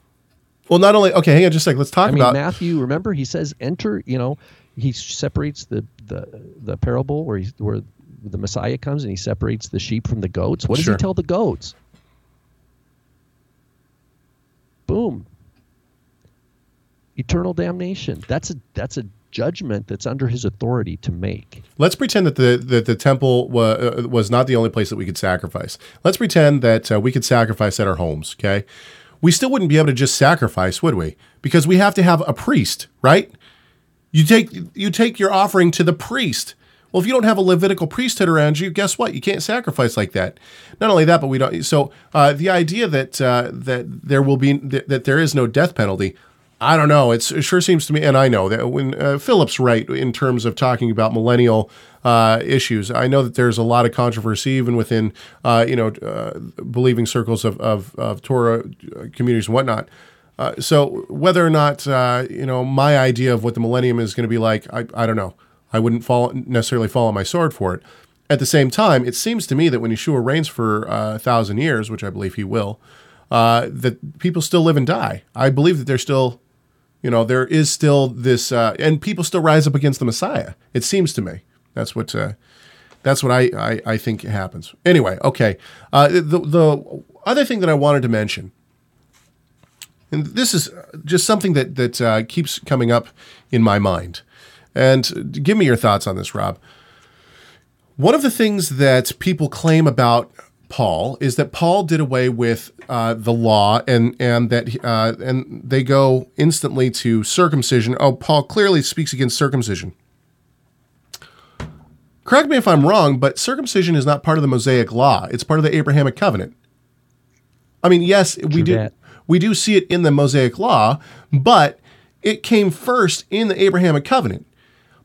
well, not only okay. Hang on, just a sec. Let's talk I mean, about Matthew. Remember, he says, "Enter." You know, he separates the the the parable where he where the Messiah comes and he separates the sheep from the goats. What does Sure. he tell the goats? Boom. Eternal damnation. That's a that's a judgment that's under his authority to make. Let's pretend that the that the temple wa, uh, was not the only place that we could sacrifice. Let's pretend that uh, we could sacrifice at our homes. Okay, we still wouldn't be able to just sacrifice, would we? Because we have to have a priest, right? You take you take your offering to the priest. Well, if you don't have a Levitical priesthood around you, guess what? You can't sacrifice like that. Not only that, but we don't. So uh, the idea that uh, that there will be that, that there is no death penalty. I don't know. It's, it sure seems to me, and I know that when uh, Philip's right in terms of talking about millennial uh, issues, I know that there's a lot of controversy even within uh, you know uh, believing circles of, of, of Torah uh, communities and whatnot. Uh, so whether or not you know my idea of what the millennium is going to be like, I, I don't know. I wouldn't fall necessarily fall on my sword for it. At the same time, it seems to me that when Yeshua reigns for a thousand years, which I believe he will, that people still live and die. I believe that there's still, you know, there is still this, uh, and people still rise up against the Messiah. It seems to me. That's what. Uh, that's what I, I, I think happens. Anyway, okay. Uh, the the other thing that I wanted to mention and this is just something that that uh, keeps coming up in my mind. And give me your thoughts on this, Rob. One of the things that people claim about Paul is that Paul did away with uh, the law, and and that uh, and they go instantly to circumcision. Oh, Paul clearly speaks against circumcision. Correct me if I'm wrong, but circumcision is not part of the Mosaic law. It's part of the Abrahamic covenant. I mean, yes, we do that. we do see it in the Mosaic law, but it came first in the Abrahamic covenant.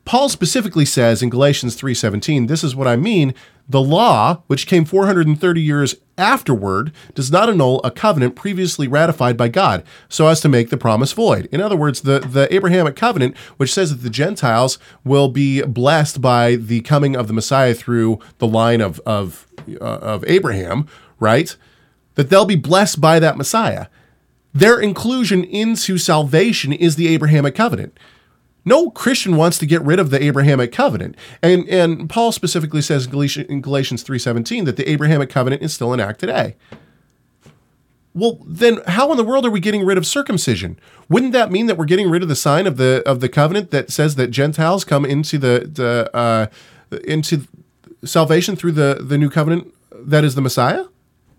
Paul specifically says in Galatians 3:17, this is what I mean, the law, which came 430 years afterward, does not annul a covenant previously ratified by God, so as to make the promise void. In other words, the, the Abrahamic covenant, which says that the Gentiles will be blessed by the coming of the Messiah through the line of of, uh, of Abraham, right? That they'll be blessed by that Messiah. Their inclusion into salvation is the Abrahamic covenant. No Christian wants to get rid of the Abrahamic covenant. And and Paul specifically says in Galatians, in Galatians 3:17 that the Abrahamic covenant is still in act today. Well, then how in the world are we getting rid of circumcision? Wouldn't that mean that we're getting rid of the sign of the of the covenant that says that Gentiles come into the the uh, into salvation through the the new covenant that is the Messiah?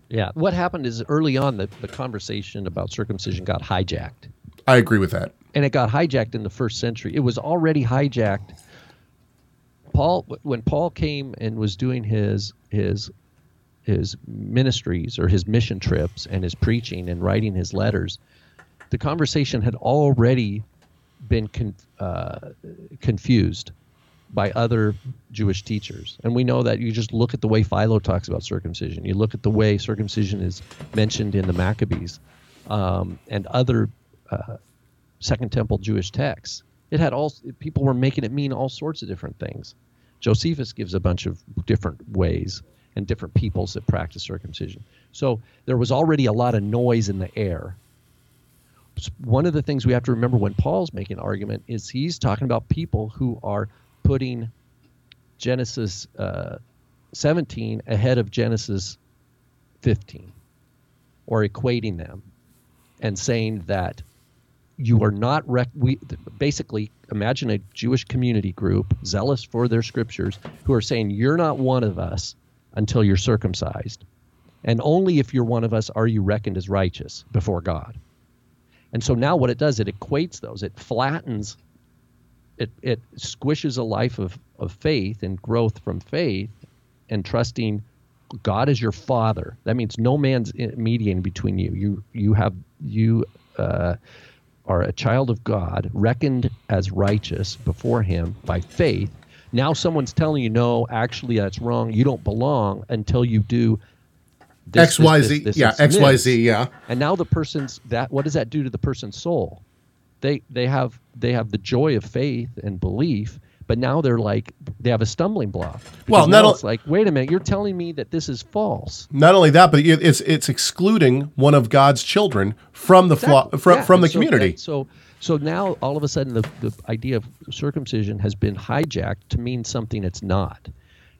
Yeah. What happened is early on the, the conversation about circumcision got hijacked. I agree with that. And it got hijacked in the first century. It was already hijacked. Paul, when Paul came and was doing his his his ministries or his mission trips and his preaching and writing his letters, the conversation had already been con, uh, confused by other Jewish teachers. And we know that you just look at the way Philo talks about circumcision. You look at the way circumcision is mentioned in the Maccabees um, and other uh, Second Temple Jewish texts. It had all people were making it mean all sorts of different things. Josephus gives a bunch of different ways and different peoples that practice circumcision. So there was already a lot of noise in the air. One of the things we have to remember when Paul's making argument is he's talking about people who are putting Genesis uh, 17 ahead of Genesis 15 or equating them and saying that you are not rec- we basically imagine a Jewish community group zealous for their scriptures who are saying you're not one of us until you're circumcised and only if you're one of us are you reckoned as righteous before God. And so now what it does it equates those it flattens it it squishes a life of of faith and growth from faith and trusting God is your father. That means no man's mediating between you. You you have you uh, are a child of God, reckoned as righteous before Him by faith. Now someone's telling you, no, actually that's wrong. You don't belong until you do this, X Y Z. This, this, yeah, X Y Z. Yeah. And now the person's that. What does that do to the person's soul? They they have they have the joy of faith and belief, but now they're like they have a stumbling block. Well, not it's like, wait a minute, you're telling me that this is false. Not only that, but it's it's excluding one of God's children from the exactly. from, yeah. from the so community. That, so so now all of a sudden the, the idea of circumcision has been hijacked to mean something it's not.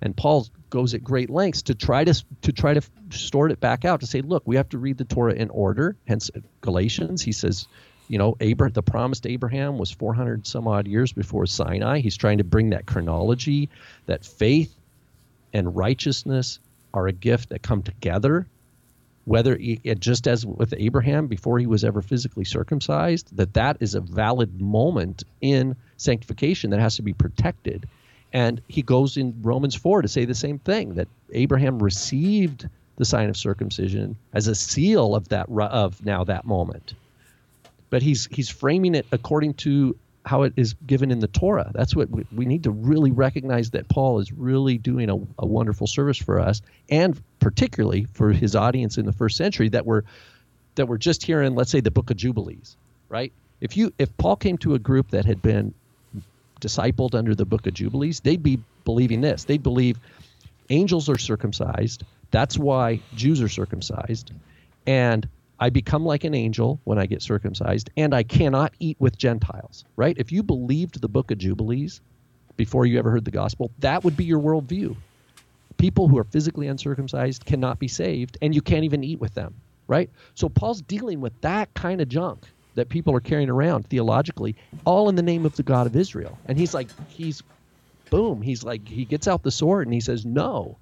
And Paul goes at great lengths to try to to try to sort it back out to say, look, we have to read the Torah in order. Hence Galatians, he says you know, Abraham, the promised Abraham was 400 some odd years before Sinai. He's trying to bring that chronology, that faith and righteousness are a gift that come together. Whether it, just as with Abraham before he was ever physically circumcised, that that is a valid moment in sanctification that has to be protected. And he goes in Romans 4 to say the same thing that Abraham received the sign of circumcision as a seal of that of now that moment but he's he's framing it according to how it is given in the Torah. That's what we, we need to really recognize that Paul is really doing a, a, wonderful service for us, and particularly for his audience in the first century that were that were just hearing, let's say the Book of Jubilees, right? If you if Paul came to a group that had been discipled under the Book of Jubilees, they'd be believing this. They'd believe angels are circumcised. That's why Jews are circumcised, and I become like an angel when I get circumcised, and I cannot eat with Gentiles, right? If you believed the book of Jubilees before you ever heard the gospel, that would be your worldview. People who are physically uncircumcised cannot be saved, and you can't even eat with them, right? So Paul's dealing with that kind of junk that people are carrying around theologically, all in the name of the God of Israel. And he's like, he's, boom, he's like, he gets out the sword and he says, no,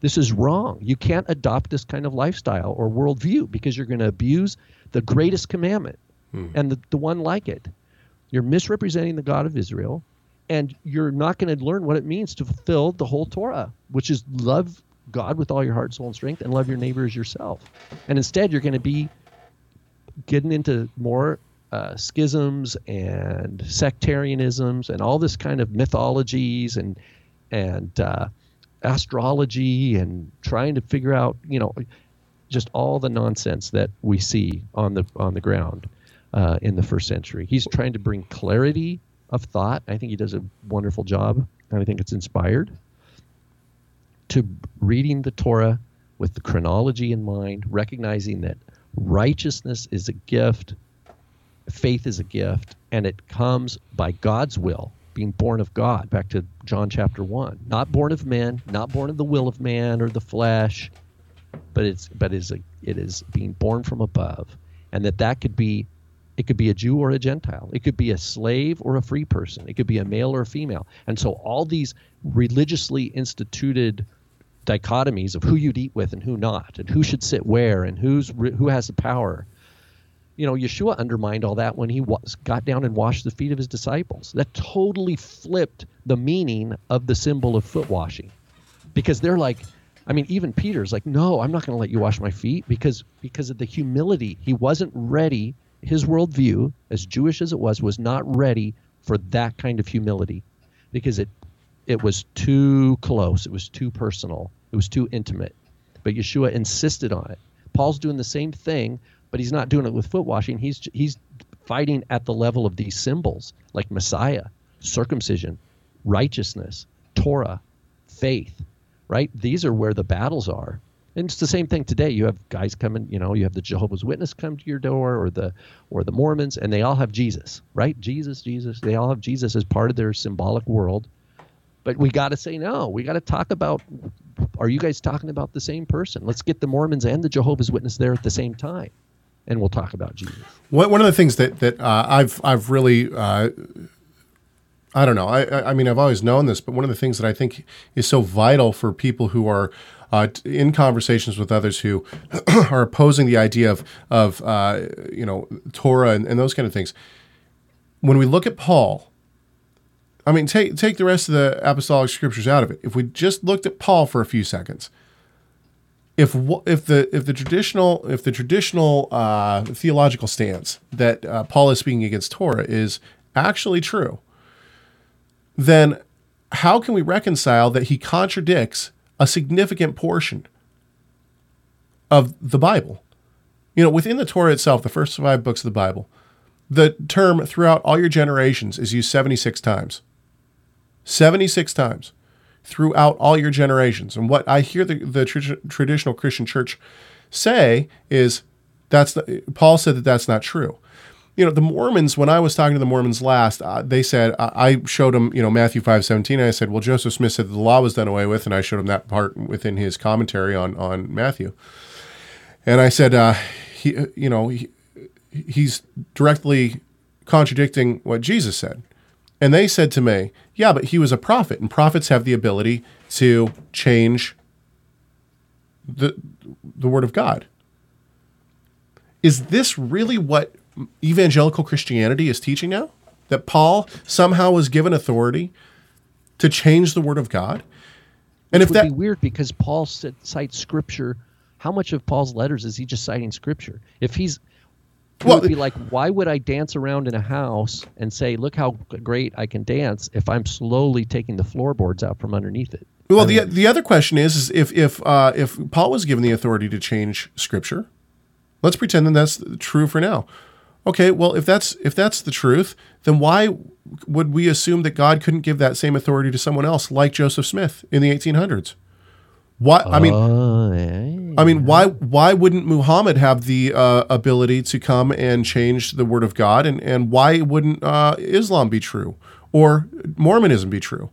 this is wrong. You can't adopt this kind of lifestyle or worldview because you're going to abuse the greatest commandment hmm. and the, the one like it. You're misrepresenting the God of Israel, and you're not going to learn what it means to fulfill the whole Torah, which is love God with all your heart, soul, and strength, and love your neighbor as yourself. And instead, you're going to be getting into more uh, schisms and sectarianisms and all this kind of mythologies and and uh, astrology and trying to figure out, you know, just all the nonsense that we see on the on the ground uh, in the first century. He's trying to bring clarity of thought. I think he does a wonderful job, and I think it's inspired to reading the Torah with the chronology in mind, recognizing that righteousness is a gift, faith is a gift, and it comes by God's will being born of God, back to John chapter 1. Not born of men, not born of the will of man or the flesh, but it's but is a, it is being born from above. And that that could be it could be a Jew or a Gentile. It could be a slave or a free person. It could be a male or a female. And so all these religiously instituted dichotomies of who you'd eat with and who not, and who should sit where, and who's who has the power, you know, Yeshua undermined all that when he was, got down and washed the feet of his disciples. That totally flipped the meaning of the symbol of foot washing, because they're like, I mean, even Peter's like, no, I'm not going to let you wash my feet because because of the humility. He wasn't ready. His worldview, as Jewish as it was, was not ready for that kind of humility, because it it was too close. It was too personal. It was too intimate. But Yeshua insisted on it. Paul's doing the same thing but he's not doing it with foot washing. He's he's fighting at the level of these symbols like Messiah, circumcision, righteousness, Torah, faith. Right? These are where the battles are. And it's the same thing today. You have guys coming, you know, you have the Jehovah's Witness come to your door or the or the Mormons and they all have Jesus, right? Jesus, Jesus. They all have Jesus as part of their symbolic world. But we got to say no. We got to talk about. Are you guys talking about the same person? Let's get the Mormons and the Jehovah's Witness there at the same time, and we'll talk about Jesus. One of the things that that uh, I've I've really uh, I don't know I I- I mean I've always known this, but one of the things that I think is so vital for people who are uh, in conversations with others who *clears throat* are opposing the idea of of uh, you know Torah and, and those kind of things. When we look at Paul, I mean take take the rest of the apostolic scriptures out of it. If we just looked at Paul for a few seconds, if if the if the traditional if the traditional uh, theological stance that uh, Paul is speaking against Torah is actually true, then how can we reconcile that he contradicts a significant portion of the Bible? You know, within the Torah itself, the first five books of the Bible, the term "throughout all your generations" is used seventy six times. Seventy six times throughout all your generations. And what I hear the, the tr- traditional Christian church say is that's the, Paul said that that's not true. You know, the Mormons, when I was talking to the Mormons last, uh, they said, I I showed them, you know, Matthew 5 17. And I said, well, Joseph Smith said the law was done away with. And I showed him that part within his commentary on, on Matthew. And I said, uh, he, you know, he, he's directly contradicting what Jesus said. And they said to me, Yeah, but he was a prophet, and prophets have the ability to change the, the word of God. Is this really what evangelical Christianity is teaching now? That Paul somehow was given authority to change the word of God? And Which if would that be weird because Paul cites scripture. How much of Paul's letters is he just citing scripture? If he's it Well, would be like, why would I dance around in a house and say, "Look how great I can dance"? If I'm slowly taking the floorboards out from underneath it. Well, the the other question is, is if if uh, if Paul was given the authority to change Scripture, let's pretend that that's true for now. Okay, well, if that's if that's the truth, then why would we assume that God couldn't give that same authority to someone else, like Joseph Smith in the 1800s? Why? I mean, Oh, yeah. I mean, why why wouldn't Muhammad have the uh, ability to come and change the word of God, and and why wouldn't uh, Islam be true or Mormonism be true?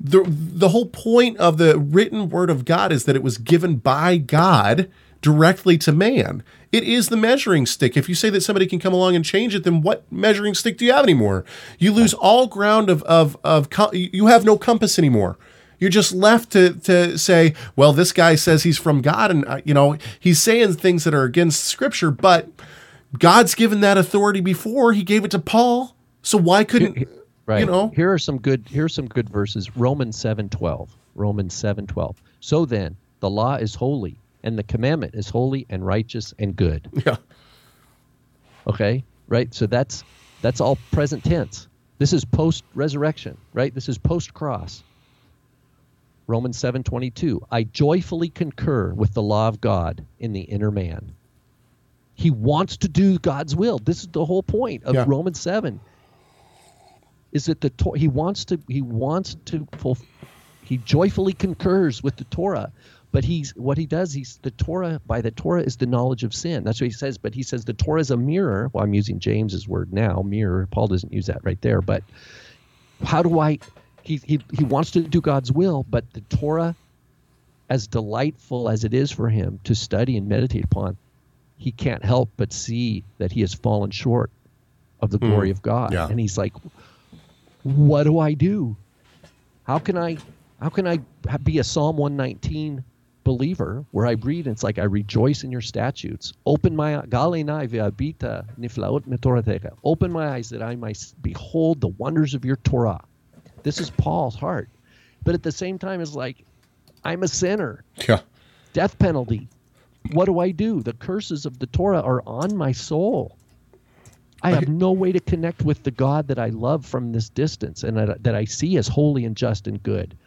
the The whole point of the written word of God is that it was given by God directly to man. It is the measuring stick. If you say that somebody can come along and change it, then what measuring stick do you have anymore? You lose all ground of of of you have no compass anymore. You're just left to to say, well, this guy says he's from God, and uh, you know he's saying things that are against Scripture, but God's given that authority before. He gave it to Paul, so why couldn't Right. you know? here are some good here are some good verses. Romans seven twelve. Romans seven twelve. So then, the law is holy, and the commandment is holy and righteous and good. Yeah. Okay, right. So that's that's all present tense. This is post resurrection, right? This is post cross. Romans seven twenty two. I joyfully concur with the law of God in the inner man. He wants to do God's will. This is the whole point of Yeah. Romans seven. Is that the Tor- he wants to he wants to he joyfully concurs with the Torah, but he's what he does. He's the Torah by the Torah is the knowledge of sin. That's what he says. But he says the Torah is a mirror. Well, I'm using James's word now, mirror. Paul doesn't use that right there. But how do I? He he he wants to do God's will, but the Torah, as delightful as it is for him to study and meditate upon, he can't help but see that he has fallen short of the hmm. glory of God, Yeah. and he's like, "What do I do? How can I? How can I be a Psalm 119 believer where I read and it's like I rejoice in your statutes. Open my niflaot. Open my eyes that I might behold the wonders of your Torah. This is Paul's heart, but at the same time, it's like I'm a sinner Yeah. death penalty. What do I do? The curses of the Torah are on my soul. I have no way to connect with the God that I love from this distance and that, that I see as holy and just and good.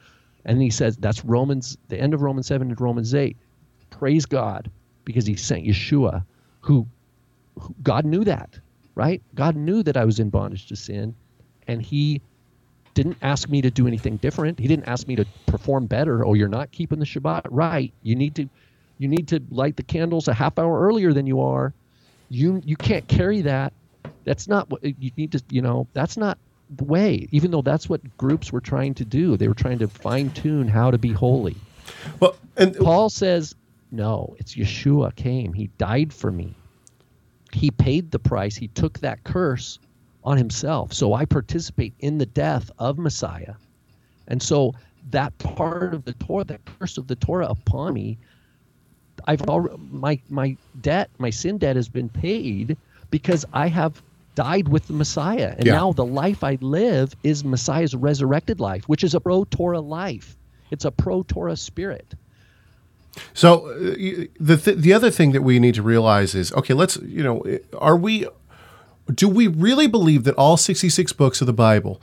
And he says that's Romans, the end of Romans 7 and Romans 8. Praise God because he sent Yeshua, who, who God knew that, right? God knew that I was in bondage to sin, and he didn't ask me to do anything different. He didn't ask me to perform better. Oh, you're not keeping the Shabbat right. You need to you need to light the candles a half hour earlier than you are. You you can't carry that. That's not what you need to, you know, that's not the way, even though that's what groups were trying to do. They were trying to fine tune how to be holy. Well, and Paul says, no, it's Yeshua came. He died for me. He paid the price. He took that curse on himself. So I participate in the death of Messiah. And so that part of the Torah, that curse of the Torah upon me, I've already, my my debt, my sin debt has been paid because I have died with the Messiah. And Yeah. now the life I live is Messiah's resurrected life, which is a pro Torah life. It's a pro Torah spirit. So uh, the th- the other thing that we need to realize is okay. Let's you know, are we? Do we really believe that all sixty six books of the Bible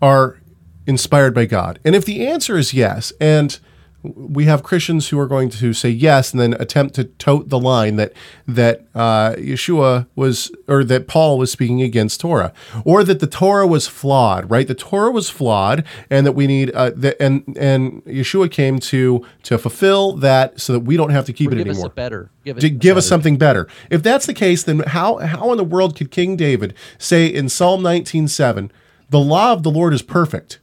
are inspired by God? And if the answer is yes, and we have Christians who are going to say yes and then attempt to tote the line that that uh, Yeshua was or that Paul was speaking against Torah, or that the Torah was flawed. Right, the Torah was flawed, and that we need uh, that and and Yeshua came to to fulfill that so that we don't have to keep Or it give anymore us better. Give, to give us something better. If that's the case, then how how in the world could King David say in Psalm 19:7, "The law of the Lord is perfect,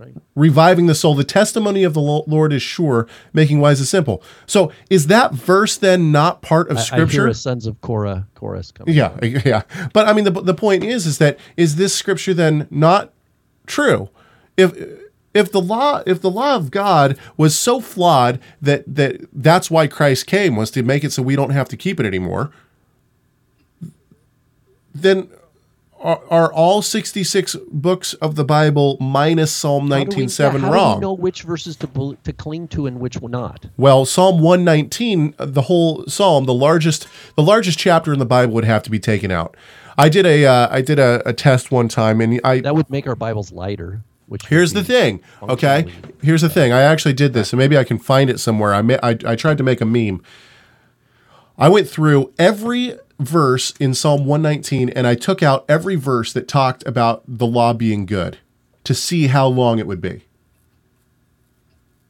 Right. reviving the soul. The testimony of the Lord is sure, making wise the simple." So, is that verse then not part of I- I Scripture? hear a Sons of Korah chorus coming. Yeah, *laughs* yeah. But I mean, the the point is, is that is this scripture then not true? If if the law if the law of God was so flawed that that that's why Christ came was to make it so we don't have to keep it anymore, then are, are all sixty six books of the Bible minus Psalm How do nineteen seven yeah, how wrong? Do we know which verses to to cling to and which not? Well, Psalm 119, uh, the whole psalm, the largest the largest chapter in the Bible would have to be taken out. I did a uh, I did a, a test one time and I That would make our Bibles lighter. Which Here's the thing, okay? Here's the thing. I actually did this, and maybe I can find it somewhere. I, ma- I I tried to make a meme. I went through every verse in Psalm 119, and I took out every verse that talked about the law being good to see how long it would be. It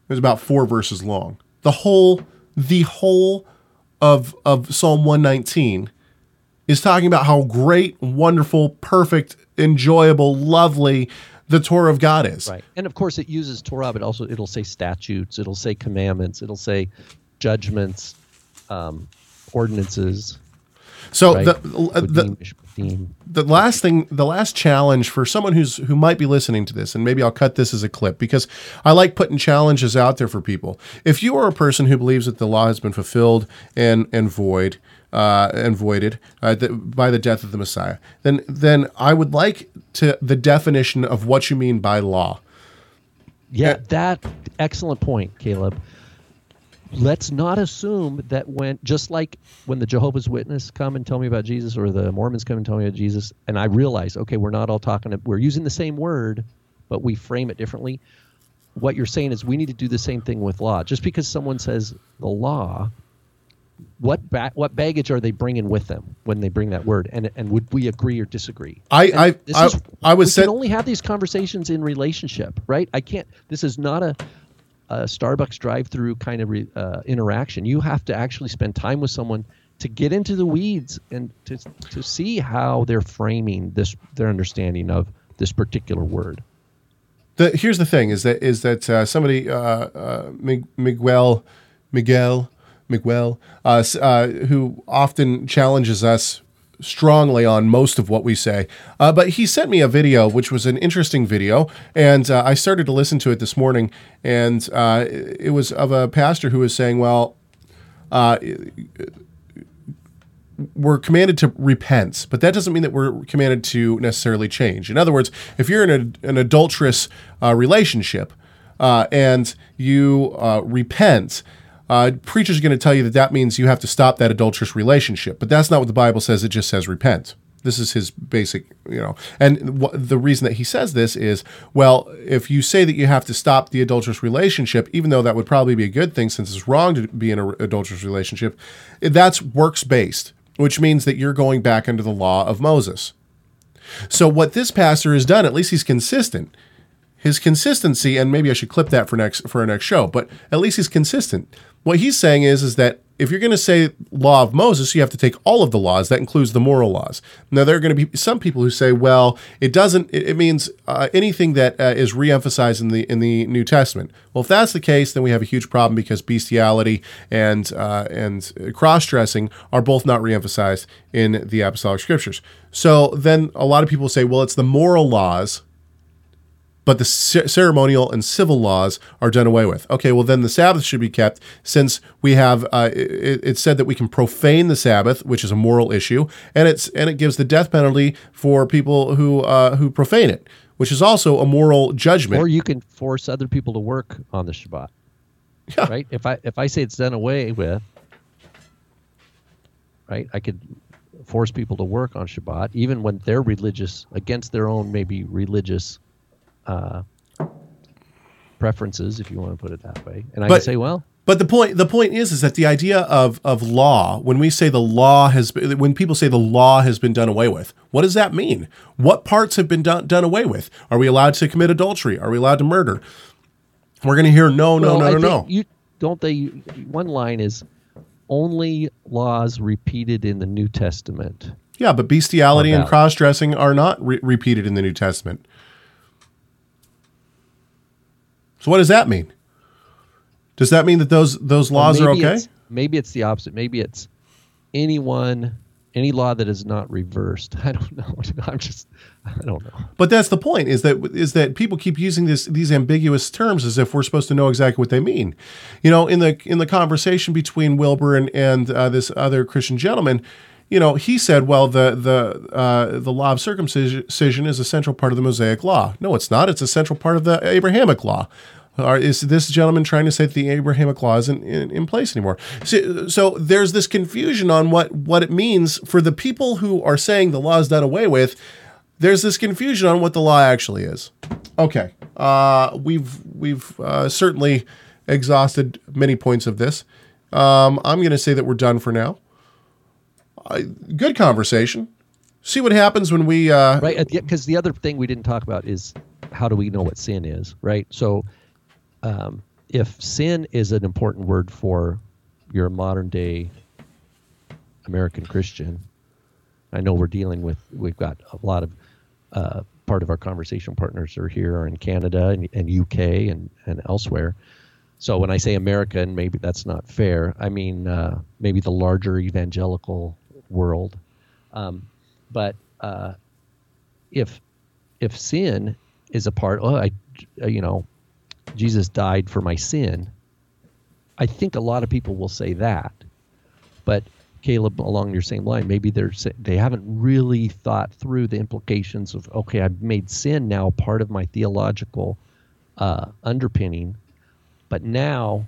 was about four verses long. The whole, the whole of of Psalm 119 is talking about how great, wonderful, perfect, enjoyable, lovely the Torah of God is. Right. And of course, it uses Torah, but also it'll say statutes, it'll say commandments, it'll say judgments, um, ordinances. So right? the, uh, the redeem. the last thing, the last challenge for someone who's who might be listening to this, and maybe I'll cut this as a clip because I like putting challenges out there for people. If you are a person who believes that the law has been fulfilled and and void uh, and voided uh, th- by the death of the Messiah, then then I would like to the definition of what you mean by law. Yeah, that excellent point, Caleb. Let's not assume that when just like when the Jehovah's Witness come and tell me about Jesus or the Mormons come and tell me about Jesus and I realize, okay, we're not all talking we're using the same word, but we frame it differently. What you're saying is we need to do the same thing with law. Just because someone says the law, what ba- what baggage are they bringing with them when they bring that word and and would we agree or disagree? I- And I- I- is- I was we said- can only have these conversations in relationship, right? I can't. This is not a, a Starbucks drive-through kind of re, uh, interaction. You have to actually spend time with someone to get into the weeds and to to see how they're framing this their understanding of this particular word. the here's the thing is that is that uh, somebody uh, uh, Miguel Miguel Miguel uh, uh, who often challenges us strongly on most of what we say. Uh, but he sent me a video, which was an interesting video, and uh, I started to listen to it this morning, and uh, it was of a pastor who was saying, "Well, we're commanded to repent, but that doesn't mean that we're commanded to necessarily change. In other words, if you're in a, an adulterous uh, relationship uh, and you uh, repent, uh, preachers are going to tell you that that means you have to stop that adulterous relationship. But that's not what the Bible says. It just says repent. This is his basic, you know. And wh- the reason that he says this is, well, if you say that you have to stop the adulterous relationship, even though that would probably be a good thing since it's wrong to be in an adulterous relationship, that's works based, which means that you're going back under the law of Moses. So what this pastor has done, at least he's consistent. His consistency, and maybe I should clip that for next for our next show, but at least he's consistent. What he's saying is is that if you're going to say law of Moses, you have to take all of the laws. That includes the moral laws. Now there are going to be some people who say, well, it doesn't. It, it means uh, anything that uh, is reemphasized in the in the New Testament. Well, if that's the case, then we have a huge problem because bestiality and uh, and cross dressing are both not reemphasized in the apostolic scriptures. So then a lot of people say, well, it's the moral laws but the c- ceremonial and civil laws are done away with. Okay, well then the Sabbath should be kept since we have uh, it, it's said that we can profane the Sabbath, which is a moral issue, and it's and it gives the death penalty for people who uh, who profane it, which is also a moral judgment. Or you can force other people to work on the Shabbat. Yeah. Right? If I if I say it's done away with, right? I could force people to work on Shabbat, even when they're religious against their own maybe religious uh, preferences, if you want to put it that way. And I But- can say, well, But the point the point is is that the idea of of law when we say the law has when people say the law has been done away with what does that mean what parts have been done done away with are we allowed to commit adultery are we allowed to murder we're going to hear no no well, no I no think no You don't they? One line is only laws repeated in the New Testament. yeah but bestiality and cross dressing are not re- repeated in the New Testament so what does that mean does that mean that those those laws Or are okay It's, maybe it's the opposite. Maybe it's anyone, any law that is not reversed. *laughs* I don't know. *laughs* I'm just, I don't know. But that's the point is that is that people keep using this these ambiguous terms as if we're supposed to know exactly what they mean. You know, in the in the conversation between Wilber and and uh, this other Christian gentleman, you know, he said, "Well, the the uh, the law of circumcision is a central part of the Mosaic law." No, it's not. It's a central part of the Abrahamic law. Or is this gentleman trying to say that the Abrahamic law isn't in, in place anymore? So, so there's this confusion on what what it means for the people who are saying the law is done away with there's this confusion on what the law actually is. Okay, uh, we've we've uh, certainly exhausted many points of this. Um, I'm going to say that we're done for now. Uh, good conversation. See what happens when we. Uh, Right. Because the other thing we didn't talk about is how do we know what sin is, right? So um, if sin is an important word for your modern day American Christian, I know we're dealing with, we've got a lot of uh, part of our conversation partners are here in Canada and, and UK and, and elsewhere. So when I say America, and maybe that's not fair, I mean uh, maybe the larger evangelical world. Um, but uh, if if sin is a part, oh, I, uh, you know, Jesus died for my sin. I think a lot of people will say that, but Caleb, along your same line, maybe they're they haven't really thought through the implications of okay, I've made sin now part of my theological uh, underpinning, but now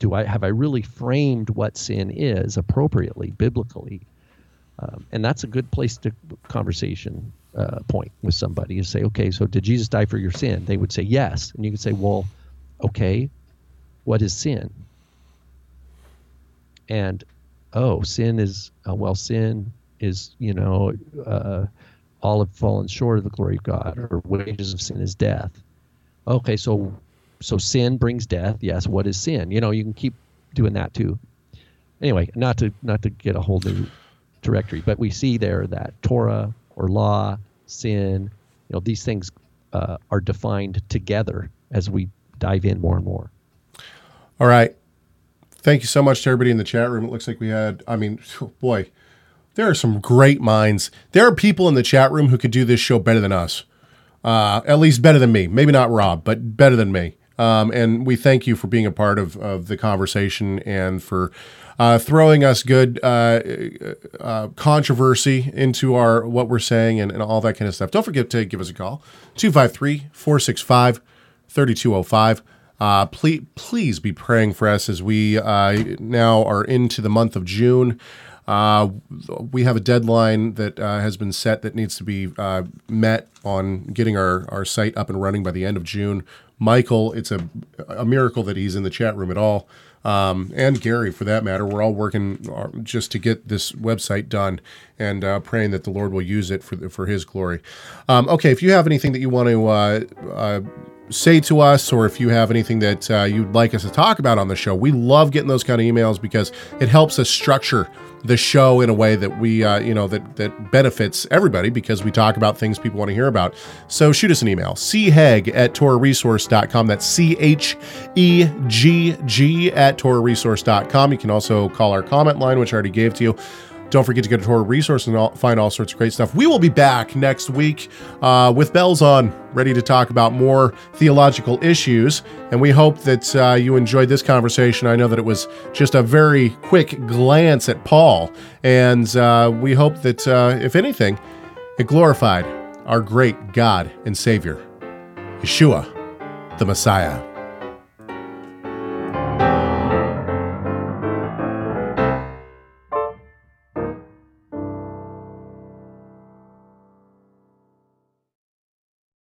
do I have I really framed what sin is appropriately biblically? Um, and that's a good place to conversation uh, point with somebody is say, okay, so did Jesus die for your sin? They would say yes, and you could say, well, okay, what is sin? And oh, sin is uh, well, sin is you know uh, all have fallen short of the glory of God, or wages of sin is death. Okay, so so sin brings death. Yes, what is sin? You know, you can keep doing that too. Anyway, not to not to get a whole new directory, but we see there that Torah or law, sin, you know, these things uh, are defined together as we dive in more and more. All right. Thank you so much to everybody in the chat room. It looks like we had, I mean, boy, there are some great minds. There are people in the chat room who could do this show better than us. Uh, at least better than me. Maybe not Rob, but better than me. Um, and we thank you for being a part of, of the conversation and for uh, throwing us good uh, uh, controversy into our what we're saying and, and all that kind of stuff. Don't forget to give us a call 253 465 3205. Uh, please, please be praying for us as we uh, now are into the month of June. Uh, we have a deadline that uh, has been set that needs to be uh, met on getting our, our site up and running by the end of June. Michael, it's a, a miracle that he's in the chat room at all. um, and Gary for that matter. We're all working uh, just to get this website done and uh, praying that the Lord will use it for for His glory. Um, okay, if you have anything that you want to uh, uh, say to us, or if you have anything that uh, you'd like us to talk about on the show, we love getting those kind of emails because it helps us structure the show in a way that we, uh, you know, that that benefits everybody because we talk about things people want to hear about. So shoot us an email, chegg at torahresource.com. That's C H E G G at torahresource.com. You can also call our comment line, which I already gave to you. Don't forget to go to Torah Resource and all, find all sorts of great stuff. We will be back next week uh, with bells on, ready to talk about more theological issues. And we hope that uh, you enjoyed this conversation. I know that it was just a very quick glance at Paul. And uh, we hope that, uh, if anything, it glorified our great God and Savior, Yeshua, the Messiah.